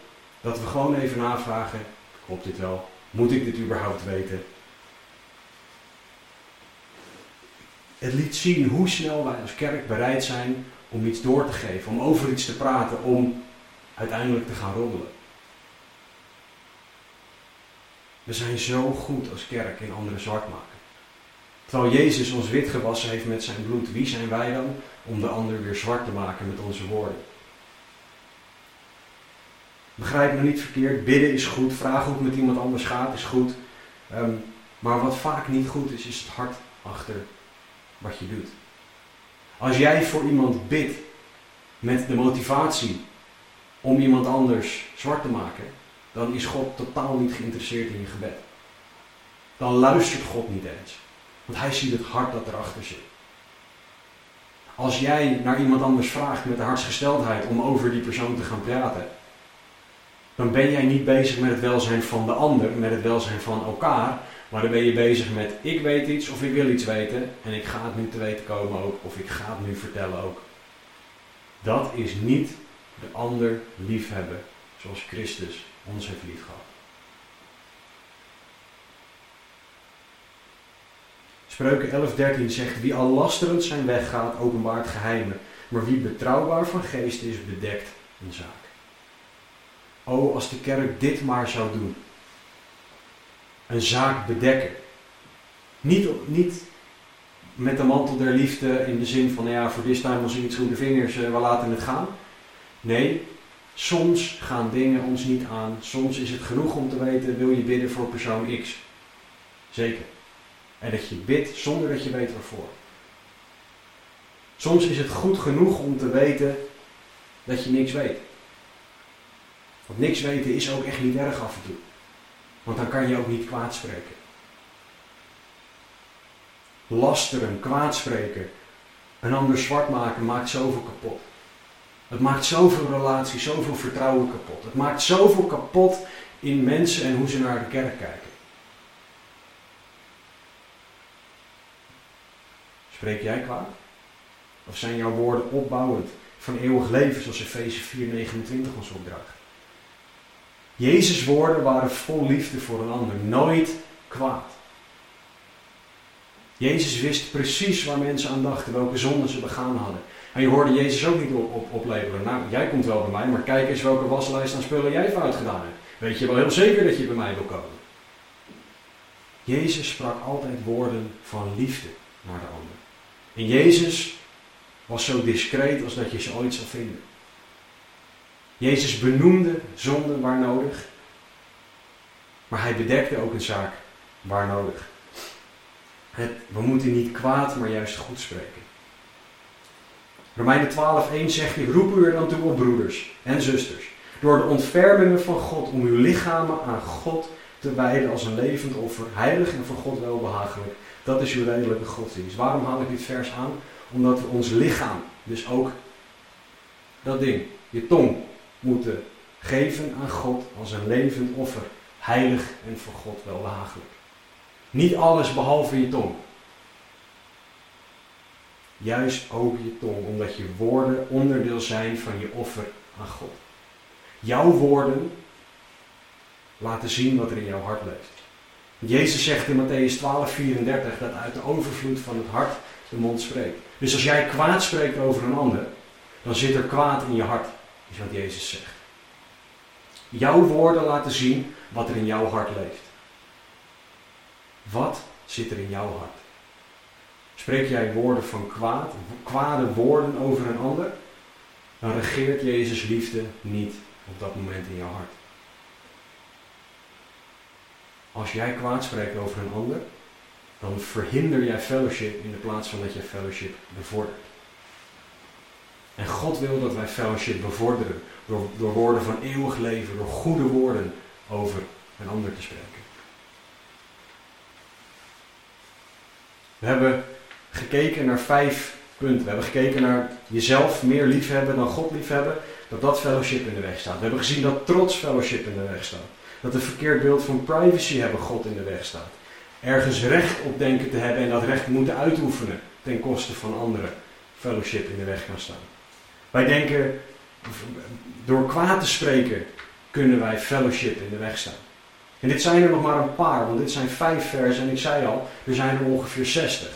Speaker 1: dat we gewoon even navragen, klopt dit wel? Moet ik dit überhaupt weten? Het liet zien hoe snel wij als kerk bereid zijn om iets door te geven, om over iets te praten, om uiteindelijk te gaan roddelen. We zijn zo goed als kerk in anderen zwart maken. Terwijl Jezus ons wit gewassen heeft met zijn bloed, wie zijn wij dan om de ander weer zwart te maken met onze woorden? Begrijp me niet verkeerd, bidden is goed, vragen hoe het met iemand anders gaat is goed. Ehm, maar wat vaak niet goed is, is het hart achter wat je doet. Als jij voor iemand bidt met de motivatie om iemand anders zwart te maken, dan is God totaal niet geïnteresseerd in je gebed. Dan luistert God niet eens. Want hij ziet het hart dat erachter zit. Als jij naar iemand anders vraagt met de hartsgesteldheid om over die persoon te gaan praten, dan ben jij niet bezig met het welzijn van de ander, met het welzijn van elkaar, maar dan ben je bezig met ik weet iets of ik wil iets weten en ik ga het nu te weten komen ook of ik ga het nu vertellen ook. Dat is niet de ander liefhebben zoals Christus ons heeft liefgehad. Spreuken 11:13 zegt: Wie al lasterend zijn weg gaat, openbaart geheimen. Maar wie betrouwbaar van geest is, bedekt een zaak. Oh, als de kerk dit maar zou doen. Een zaak bedekken. Niet, niet met de mantel der liefde in de zin van, ja, voor dit time ons iets goede vingers, uh, we laten het gaan. Nee, soms gaan dingen ons niet aan. Soms is het genoeg om te weten, wil je bidden voor persoon X? Zeker. En dat je bidt zonder dat je weet waarvoor. Soms is het goed genoeg om te weten dat je niks weet. Want niks weten is ook echt niet erg af en toe. Want dan kan je ook niet kwaad spreken. Lasteren, kwaadspreken, een ander zwart maken maakt zoveel kapot. Het maakt zoveel relaties, zoveel vertrouwen kapot. Het maakt zoveel kapot in mensen en hoe ze naar de kerk kijken. Spreek jij kwaad? Of zijn jouw woorden opbouwend van eeuwig leven, zoals Efeze 4:29 ons opdraagt? Jezus' woorden waren vol liefde voor een ander, nooit kwaad. Jezus wist precies waar mensen aan dachten, welke zonden ze begaan hadden. En je hoorde Jezus ook niet op, op. Nou, jij komt wel bij mij, maar kijk eens welke waslijst aan spullen jij fout gedaan hebt. Weet je wel heel zeker dat je bij mij wil komen. Jezus sprak altijd woorden van liefde naar de ander. En Jezus was zo discreet als dat je ze ooit zou vinden. Jezus benoemde zonden waar nodig, maar hij bedekte ook een zaak waar nodig. Het, we moeten niet kwaad, maar juist goed spreken. Romeinen 12:1 zegt, ik roep u er dan toe op broeders en zusters, door de ontfermingen van God om uw lichamen aan God te wijden als een levend offer, heilig en voor God welbehagelijk. Dat is uw redelijke godsdienst. Waarom haal ik dit vers aan? Omdat we ons lichaam, dus ook dat ding, je tong, moeten geven aan God als een levend offer, heilig en voor God welbehagelijk. Niet alles behalve je tong. Juist ook je tong, omdat je woorden onderdeel zijn van je offer aan God. Jouw woorden laten zien wat er in jouw hart leeft. Jezus zegt in Matthäus 12, 34 dat uit de overvloed van het hart de mond spreekt. Dus als jij kwaad spreekt over een ander, dan zit er kwaad in je hart, wat Jezus zegt. Jouw woorden laten zien wat er in jouw hart leeft. Wat zit er in jouw hart? Spreek jij woorden van kwaad, kwade woorden over een ander, dan regeert Jezus liefde niet op dat moment in jouw hart. Als jij kwaad spreekt over een ander, dan verhinder jij fellowship in de plaats van dat je fellowship bevordert. En God wil dat wij fellowship bevorderen door, door woorden van eeuwig leven, door goede woorden over een ander te spreken. We hebben gekeken naar vijf punten. We hebben gekeken naar jezelf meer liefhebben dan God liefhebben. Dat dat fellowship in de weg staat. We hebben gezien dat trots fellowship in de weg staat. Dat een verkeerd beeld van privacy hebben God in de weg staat. Ergens recht op denken te hebben en dat recht moeten uitoefenen ten koste van anderen. Fellowship in de weg kan staan. Wij denken, door kwaad te spreken kunnen wij fellowship in de weg staan. En dit zijn er nog maar een paar, want dit zijn vijf versen en ik zei al, er zijn er ongeveer zestig.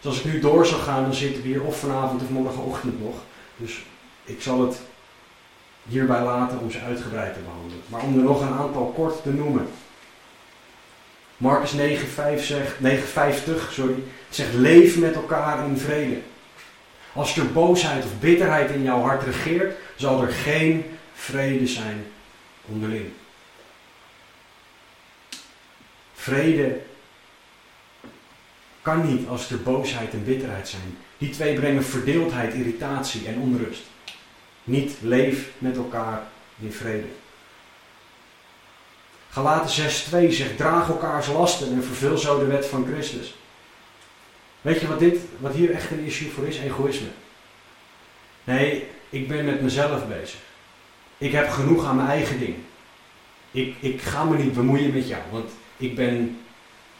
Speaker 1: Dus als ik nu door zou gaan, dan zitten we hier of vanavond of morgenochtend nog. Dus ik zal het hierbij laten om ze uitgebreid te behandelen. Maar om er nog een aantal kort te noemen. Marcus 9:5 zegt, 9:50, sorry, zegt leef met elkaar in vrede. Als er boosheid of bitterheid in jouw hart regeert, zal er geen vrede zijn onderling. Vrede kan niet als er boosheid en bitterheid zijn. Die twee brengen verdeeldheid, irritatie en onrust. Niet leef met elkaar in vrede. Galaten 6:2 zegt draag elkaars lasten en vervul zo de wet van Christus. Weet je wat, dit, wat hier echt een issue voor is? Egoïsme. Nee, ik ben met mezelf bezig. Ik heb genoeg aan mijn eigen ding. Ik, ik ga me niet bemoeien met jou, want ik ben,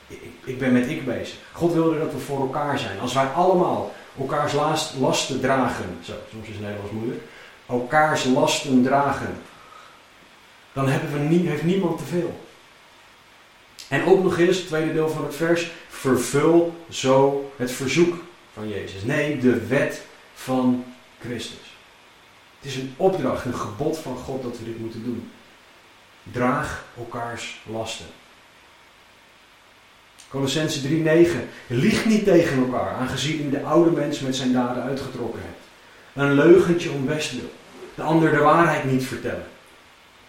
Speaker 1: ik, ik ben met ik bezig. God wilde dat we voor elkaar zijn. Als wij allemaal elkaars lasten dragen, zo, soms is het Nederlands moeilijk, elkaars lasten dragen, dan hebben we heeft niemand te veel. En ook nog eens, het tweede deel van het vers, vervul zo het verzoek van Jezus. Nee, de wet van Christus. Het is een opdracht, een gebod van God dat we dit moeten doen. Draag elkaars lasten. Colossense 3:9. Lieg niet tegen elkaar, aangezien u de oude mens met zijn daden uitgetrokken hebt. Een leugentje om best. De ander de waarheid niet vertellen.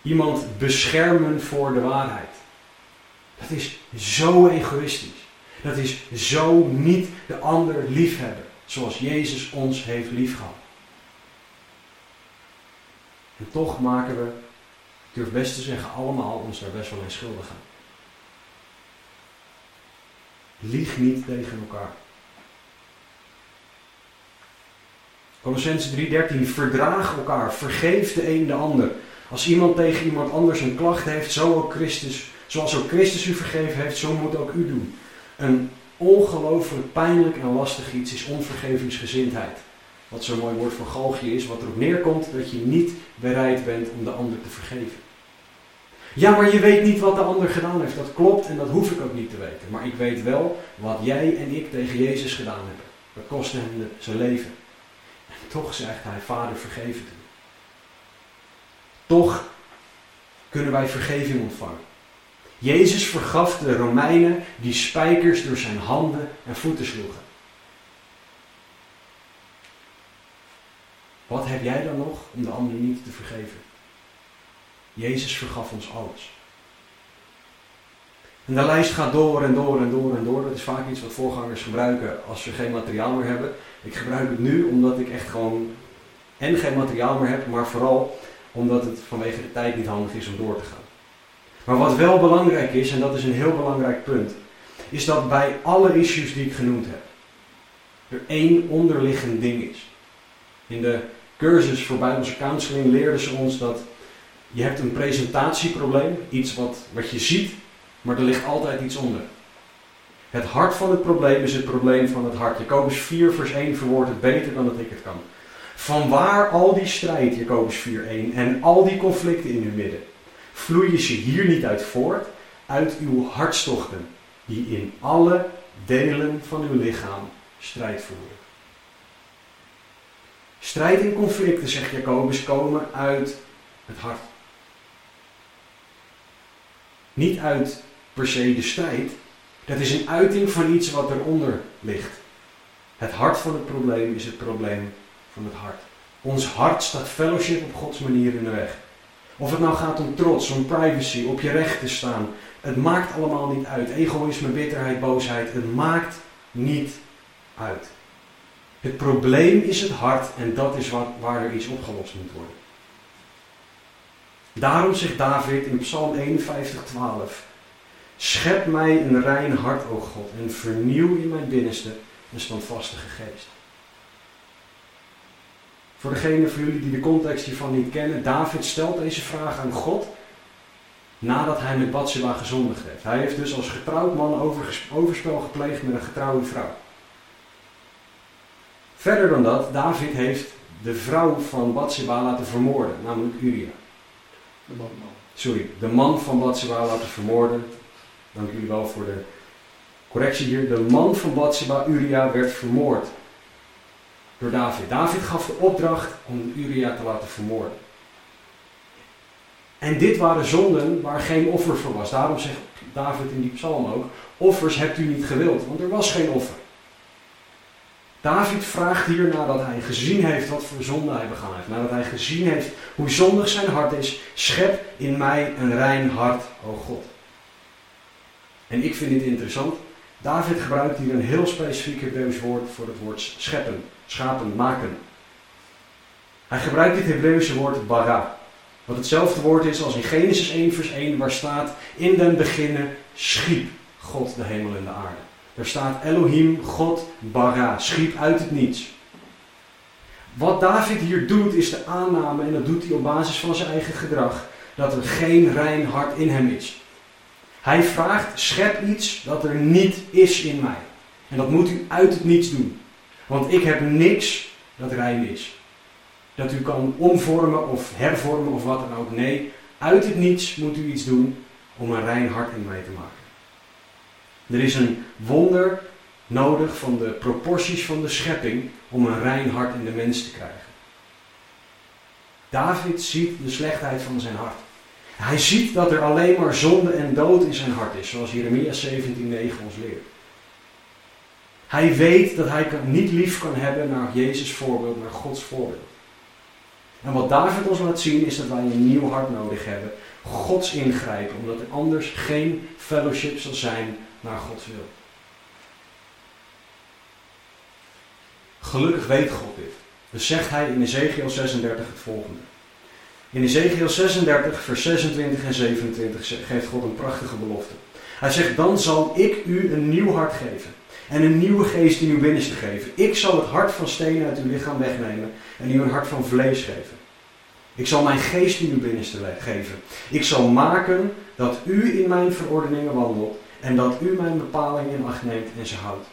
Speaker 1: Iemand beschermen voor de waarheid. Dat is zo egoïstisch. Dat is zo niet de ander liefhebben. Zoals Jezus ons heeft liefgehad. En toch maken we, ik durf best te zeggen, allemaal ons daar best wel in schuldig aan. Lieg niet tegen elkaar. Colossense 3:13 Verdraag elkaar, vergeef de een de ander. Als iemand tegen iemand anders een klacht heeft, zo ook Christus, zoals ook Christus u vergeven heeft, zo moet ook u doen. Een ongelooflijk pijnlijk en lastig iets is onvergevingsgezindheid. Wat zo'n mooi woord voor galgje is, wat erop neerkomt dat je niet bereid bent om de ander te vergeven. Ja, maar je weet niet wat de ander gedaan heeft. Dat klopt en dat hoef ik ook niet te weten. Maar ik weet wel wat jij en ik tegen Jezus gedaan hebben. Dat kostte hem zijn leven. En toch zegt hij, Vader, vergeef het. Toch kunnen wij vergeving ontvangen. Jezus vergaf de Romeinen die spijkers door zijn handen en voeten sloegen. Wat heb jij dan nog om de ander niet te vergeven? Jezus vergaf ons alles. En de lijst gaat door en door en door en door. Dat is vaak iets wat voorgangers gebruiken als ze geen materiaal meer hebben. Ik gebruik het nu omdat ik echt gewoon en geen materiaal meer heb, maar vooral omdat het vanwege de tijd niet handig is om door te gaan. Maar wat wel belangrijk is, en dat is een heel belangrijk punt, is dat bij alle issues die ik genoemd heb, er één onderliggend ding is. In de cursus voor Bijbelse counseling leerden ze ons dat je hebt een presentatieprobleem, iets wat, wat je ziet, maar er ligt altijd iets onder. Het hart van het probleem is het probleem van het hart. Jacobus 4 vers 1 verwoordt het beter dan dat ik het kan. Van waar al die strijd, Jacobus 4:1, en al die conflicten in uw midden? Vloeien ze hier niet uit voort, uit uw hartstochten, die in alle delen van uw lichaam strijd voeren? Strijd en conflicten, zegt Jacobus, komen uit het hart. Niet uit per se de strijd. Dat is een uiting van iets wat eronder ligt. Het hart van het probleem is het probleem van het hart. Ons hart staat fellowship op Gods manier in de weg. Of het nou gaat om trots, om privacy, op je recht te staan. Het maakt allemaal niet uit. Egoïsme, bitterheid, boosheid. Het maakt niet uit. Het probleem is het hart en dat is wat, waar er iets opgelost moet worden. Daarom zegt David in Psalm 51, 12. Schep mij een rein hart, o God, en vernieuw in mijn binnenste een standvastige geest. Voor degenen van jullie die de context hiervan niet kennen, David stelt deze vraag aan God nadat hij met Bathsheba gezondigd heeft. Hij heeft dus als getrouwd man overspel gepleegd met een getrouwde vrouw. Verder dan dat, David heeft de vrouw van Bathsheba laten vermoorden, namelijk Uria.
Speaker 2: De man.
Speaker 1: Sorry, de man van Bathsheba laten vermoorden. Dank jullie wel voor de correctie hier. De man van Bathsheba, Uria, werd vermoord door David. David gaf de opdracht om Uria te laten vermoorden. En dit waren zonden waar geen offer voor was. Daarom zegt David in die psalm ook: Offers hebt u niet gewild, want er was geen offer. David vraagt hier nadat hij gezien heeft wat voor zonde hij begaan heeft. Nadat hij gezien heeft hoe zondig zijn hart is. Schep in mij een rein hart, o God. En ik vind dit interessant. David gebruikt hier een heel specifiek Hebreeuws woord voor het woord scheppen schapen maken. Hij gebruikt dit Hebreeuwse woord bara. Wat hetzelfde woord is als in Genesis 1 vers 1 waar staat in den beginnen schiep God de hemel en de aarde. Daar staat Elohim, God, bara, schiep uit het niets. Wat David hier doet is de aanname, en dat doet hij op basis van zijn eigen gedrag, dat er geen rein hart in hem is. Hij vraagt, schep iets dat er niet is in mij. En dat moet u uit het niets doen. Want ik heb niks dat rein is. Dat u kan omvormen of hervormen of wat dan ook. Nee, uit het niets moet u iets doen om een rein hart in mij te maken. Er is een wonder nodig van de proporties van de schepping om een rein hart in de mens te krijgen. David ziet de slechtheid van zijn hart. Hij ziet dat er alleen maar zonde en dood in zijn hart is, zoals Jeremia 17:9 ons leert. Hij weet dat hij niet lief kan hebben naar Jezus' voorbeeld, naar Gods voorbeeld. En wat David ons laat zien is dat wij een nieuw hart nodig hebben. Gods ingrijpen, omdat er anders geen fellowship zal zijn naar Gods wil. Gelukkig weet God dit. Dus zegt hij in Ezekiel 36 het volgende. In Ezekiel 36, vers 26 en 27 geeft God een prachtige belofte. Hij zegt, dan zal ik u een nieuw hart geven en een nieuwe geest in uw binnenste geven. Ik zal het hart van steen uit uw lichaam wegnemen en u een hart van vlees geven. Ik zal mijn geest in uw binnenste geven. Ik zal maken dat u in mijn verordeningen wandelt en dat u mijn bepalingen in acht neemt en ze houdt.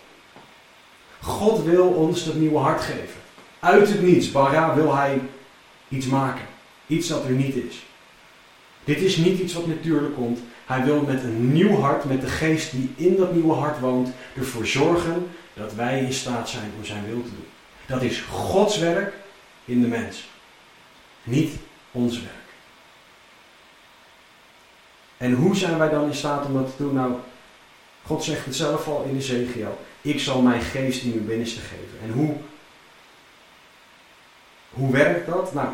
Speaker 1: God wil ons dat nieuwe hart geven. Uit het niets, bara, wil hij iets maken. Iets dat er niet is. Dit is niet iets wat natuurlijk komt. Hij wil met een nieuw hart, met de geest die in dat nieuwe hart woont, ervoor zorgen dat wij in staat zijn om zijn wil te doen. Dat is Gods werk in de mens. Niet ons werk. En hoe zijn wij dan in staat om dat te doen? Nou, God zegt het zelf al in Ezekiel. Ik zal mijn geest in uw binnenste geven. En hoe, hoe werkt dat? Nou,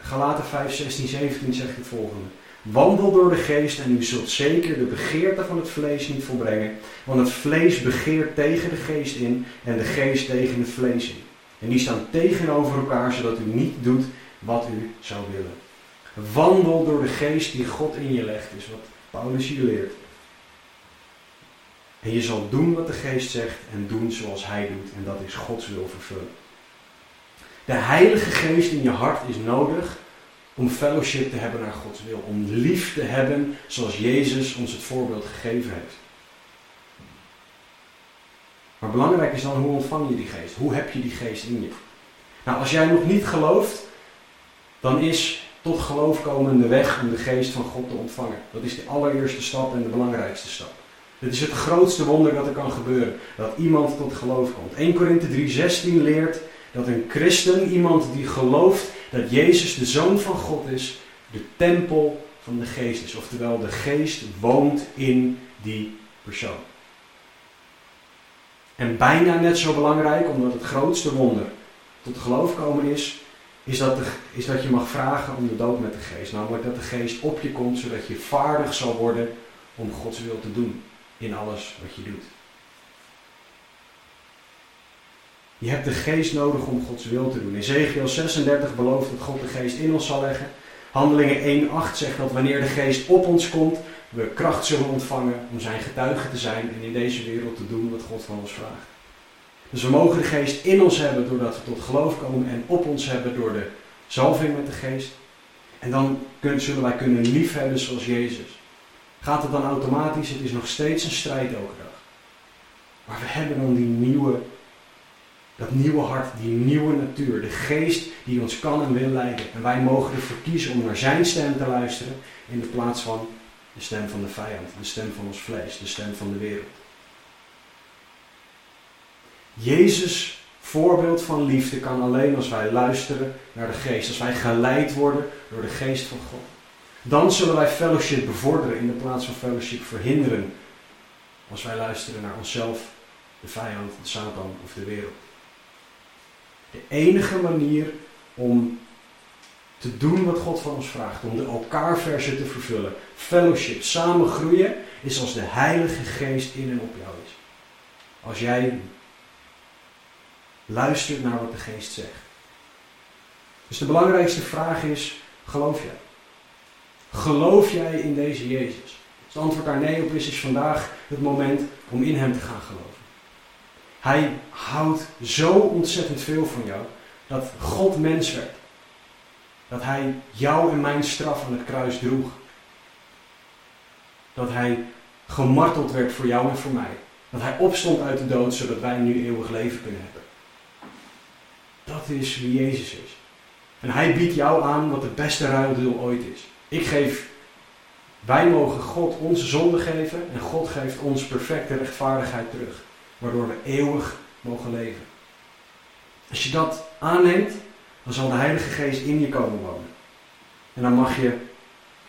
Speaker 1: Galaten 5, 16, 17 zegt het volgende. Wandel door de geest en u zult zeker de begeerte van het vlees niet volbrengen. Want het vlees begeert tegen de geest in en de geest tegen het vlees in. En die staan tegenover elkaar zodat u niet doet wat u zou willen. Wandel door de geest die God in je legt, is wat Paulus hier leert. En je zal doen wat de geest zegt en doen zoals hij doet. En dat is Gods wil vervullen. De Heilige Geest in je hart is nodig om fellowship te hebben naar Gods wil. Om lief te hebben zoals Jezus ons het voorbeeld gegeven heeft. Maar belangrijk is dan hoe ontvang je die geest? Hoe heb je die geest in je? Nou, als jij nog niet gelooft, dan is tot geloof komen de weg om de geest van God te ontvangen. Dat is de allereerste stap en de belangrijkste stap. Dit is het grootste wonder dat er kan gebeuren. Dat iemand tot geloof komt. 1 Korinthe 3:16 leert dat een christen, iemand die gelooft dat Jezus de Zoon van God is, de tempel van de geest is. Oftewel, de geest woont in die persoon. En bijna net zo belangrijk, omdat het grootste wonder tot geloof komen is, is dat, is dat je mag vragen om de dood met de geest. Namelijk dat de geest op je komt, zodat je vaardig zal worden om Gods wil te doen in alles wat je doet. Je hebt de geest nodig om Gods wil te doen. Ezekiel 36 belooft dat God de geest in ons zal leggen. Handelingen 1.8 zegt dat wanneer de geest op ons komt, we kracht zullen ontvangen om zijn getuige te zijn en in deze wereld te doen wat God van ons vraagt. Dus we mogen de geest in ons hebben doordat we tot geloof komen en op ons hebben door de zalving met de geest. En dan zullen wij kunnen liefhebben zoals Jezus. Gaat het dan automatisch? Het is nog steeds een strijd elke dag. Maar we hebben dan die nieuwe, dat nieuwe hart, die nieuwe natuur, de geest die ons kan en wil leiden. En wij mogen ervoor kiezen om naar zijn stem te luisteren in de plaats van de stem van de vijand, de stem van ons vlees, de stem van de wereld. Jezus voorbeeld van liefde kan alleen als wij luisteren naar de geest, als wij geleid worden door de geest van God. Dan zullen wij fellowship bevorderen in de plaats van fellowship verhinderen. Als wij luisteren naar onszelf, de vijand, de Satan of de wereld. De enige manier om te doen wat God van ons vraagt, om de elkaar versen te vervullen, fellowship, samen groeien, is als de Heilige Geest in en op jou is. Als jij luistert naar wat de Geest zegt. Dus de belangrijkste vraag is, geloof jij? Geloof jij in deze Jezus? Als het antwoord daar nee op is, is vandaag het moment om in Hem te gaan geloven. Hij houdt zo ontzettend veel van jou dat God mens werd. Dat Hij jou en mijn straf aan het kruis droeg. Dat Hij gemarteld werd voor jou en voor mij. Dat Hij opstond uit de dood zodat wij nu eeuwig leven kunnen hebben. Dat is wie Jezus is. En Hij biedt jou aan wat de beste ruildeal ooit is. Ik geef, wij mogen God onze zonde geven en God geeft ons perfecte rechtvaardigheid terug. Waardoor we eeuwig mogen leven. Als je dat aanneemt, dan zal de Heilige Geest in je komen wonen. En dan mag je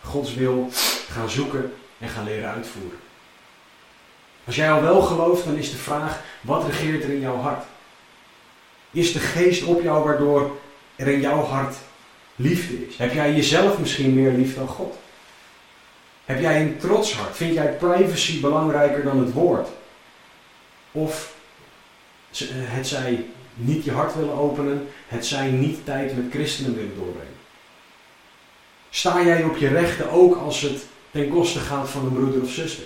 Speaker 1: Gods wil gaan zoeken en gaan leren uitvoeren. Als jij al wel gelooft, dan is de vraag, wat regeert er in jouw hart? Is de geest op jou waardoor er in jouw hart liefde is? Heb jij jezelf misschien meer lief dan God? Heb jij een trots hart? Vind jij privacy belangrijker dan het woord? Of het zij niet je hart willen openen, het zij niet tijd met christenen willen doorbrengen? Sta jij op je rechten ook als het ten koste gaat van een broeder of zuster?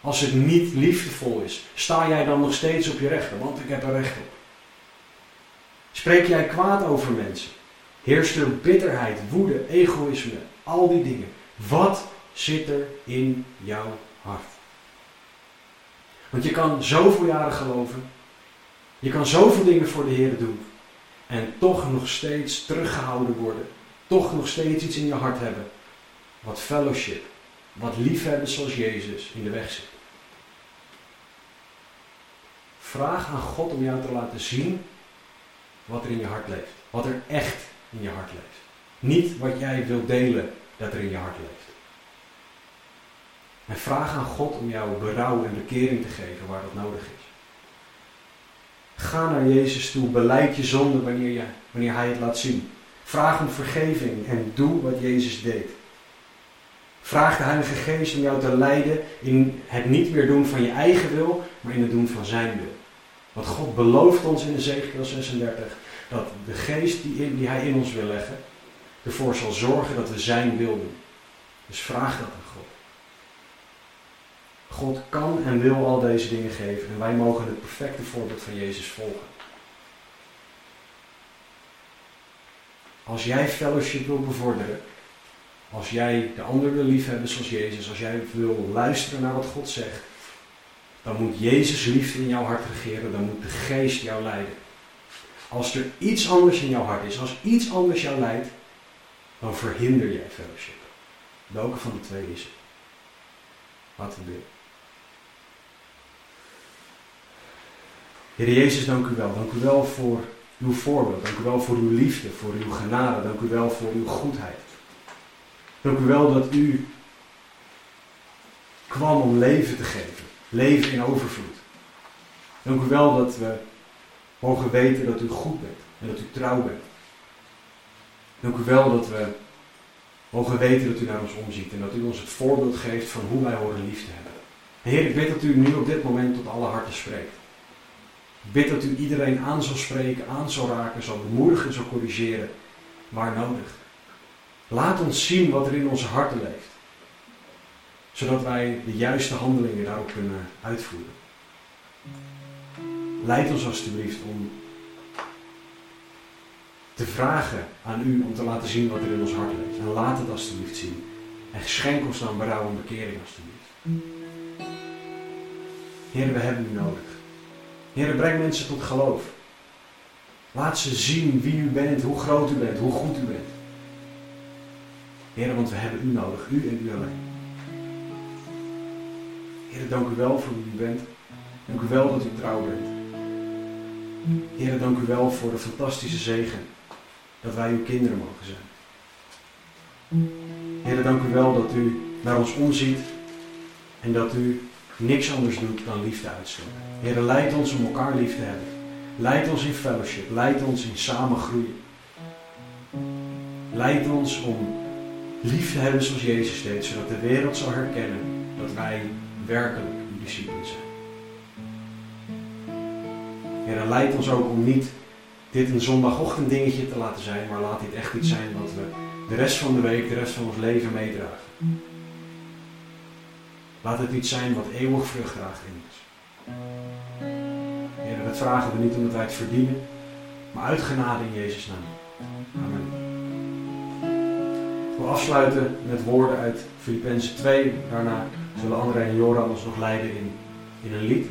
Speaker 1: Als het niet liefdevol is, sta jij dan nog steeds op je rechten? Want ik heb er recht op. Spreek jij kwaad over mensen? Heerst er bitterheid, woede, egoïsme, al die dingen? Wat zit er in jouw hart? Want je kan zoveel jaren geloven, je kan zoveel dingen voor de Heer doen en toch nog steeds teruggehouden worden, toch nog steeds iets in je hart hebben wat fellowship, wat liefhebben zoals Jezus in de weg zit. Vraag aan God om jou te laten zien wat er in je hart leeft. Wat er echt in je hart leeft. Niet wat jij wilt delen dat er in je hart leeft. En vraag aan God om jou berouw en bekering te geven waar dat nodig is. Ga naar Jezus toe, beleid je zonde wanneer, je, wanneer Hij het laat zien. Vraag om vergeving en doe wat Jezus deed. Vraag de Heilige Geest om jou te leiden in het niet meer doen van je eigen wil, maar in het doen van Zijn wil. Want God belooft ons in Ezekiel 36 dat de geest die, Hij in ons wil leggen, ervoor zal zorgen dat we Zijn wil doen. Dus vraag dat aan God. God kan en wil al deze dingen geven en wij mogen het perfecte voorbeeld van Jezus volgen. Als jij fellowship wil bevorderen, als jij de ander wil liefhebben zoals Jezus, als jij wil luisteren naar wat God zegt, dan moet Jezus liefde in jouw hart regeren, dan moet de geest jou leiden. Als er iets anders in jouw hart is, als iets anders jou leidt, dan verhinder jij fellowship. Welke van de twee is het? Laten we Heer Jezus, dank u wel. Dank u wel voor uw voorbeeld. Dank u wel voor uw liefde, voor uw genade. Dank u wel voor uw goedheid. Dank u wel dat u kwam om leven te geven. Leven in overvloed. Dank u wel dat we mogen weten dat u goed bent en dat u trouw bent. Dank u wel dat we mogen weten dat u naar ons omziet en dat u ons het voorbeeld geeft van hoe wij horen lief te hebben. Heer, ik weet dat u nu op dit moment tot alle harten spreekt. Bid dat u iedereen aan zal spreken, aan zal raken, zal bemoedigen, zal corrigeren, waar nodig. Laat ons zien wat er in onze harten leeft. Zodat wij de juiste handelingen daarop kunnen uitvoeren. Leid ons alstublieft om te vragen aan u om te laten zien wat er in ons hart leeft. En laat het alstublieft zien. En schenk ons dan berouw en bekering alstublieft. Heer, we hebben u nodig. Heer, breng mensen tot geloof. Laat ze zien wie u bent, hoe groot u bent, hoe goed u bent. Heer, want we hebben u nodig, u en u alleen. Heer, dank u wel voor wie u bent. Dank u wel dat u trouw bent. Heer, dank u wel voor de fantastische zegen dat wij uw kinderen mogen zijn. Heer, dank u wel dat u naar ons omziet en dat u niks anders doet dan liefde uitstorten. Heer, leid ons om elkaar lief te hebben. Leid ons in fellowship. Leid ons in samen groeien. Leid ons om lief te hebben zoals Jezus deed, zodat de wereld zal herkennen dat wij werkelijk uw discipelen zijn. Heer, leid ons ook om niet dit een zondagochtend dingetje te laten zijn, maar laat dit echt iets zijn wat we de rest van de week, de rest van ons leven meedragen. Laat het iets zijn wat eeuwig vrucht draagt in ons. Heer, dat vragen we niet omdat wij het verdienen, maar uit genade in Jezus' naam. Amen. Wil afsluiten met woorden uit Filippenzen 2. Daarna zullen André en Joran ons nog leiden in, in een lied.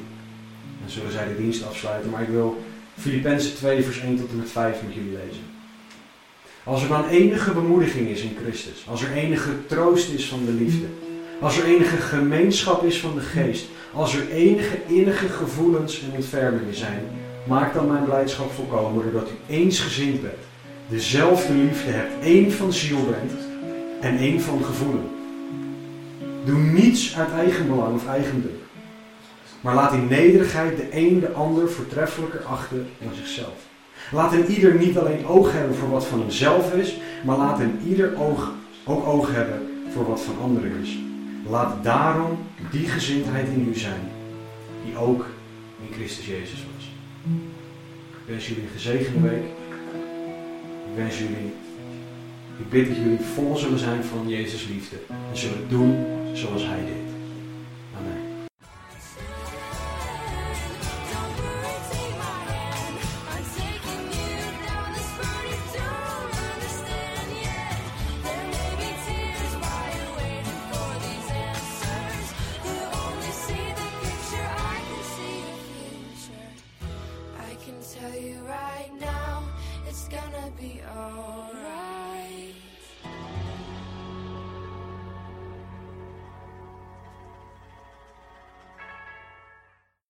Speaker 1: En zullen zij de dienst afsluiten. Maar ik wil Filippenzen 2 vers 1 tot en met 5 met jullie lezen. Als er dan enige bemoediging is in Christus, als er enige troost is van de liefde, als er enige gemeenschap is van de geest, als er enige innige gevoelens en ontfermingen zijn, maak dan mijn blijdschap volkomen doordat u eensgezind bent, dezelfde liefde hebt, één van ziel bent en één van gevoelen. Doe niets uit eigen belang of eigendunk, maar laat in nederigheid de een de ander voortreffelijker achter dan zichzelf. Laat in ieder niet alleen oog hebben voor wat van hemzelf is, maar laat in ieder oog ook oog hebben voor wat van anderen is. Laat daarom die gezindheid in u zijn, die ook in Christus Jezus was. Ik wens jullie een gezegende week. Ik wens jullie, ik bid dat jullie vol zullen zijn van Jezus liefde en zullen doen zoals Hij deed.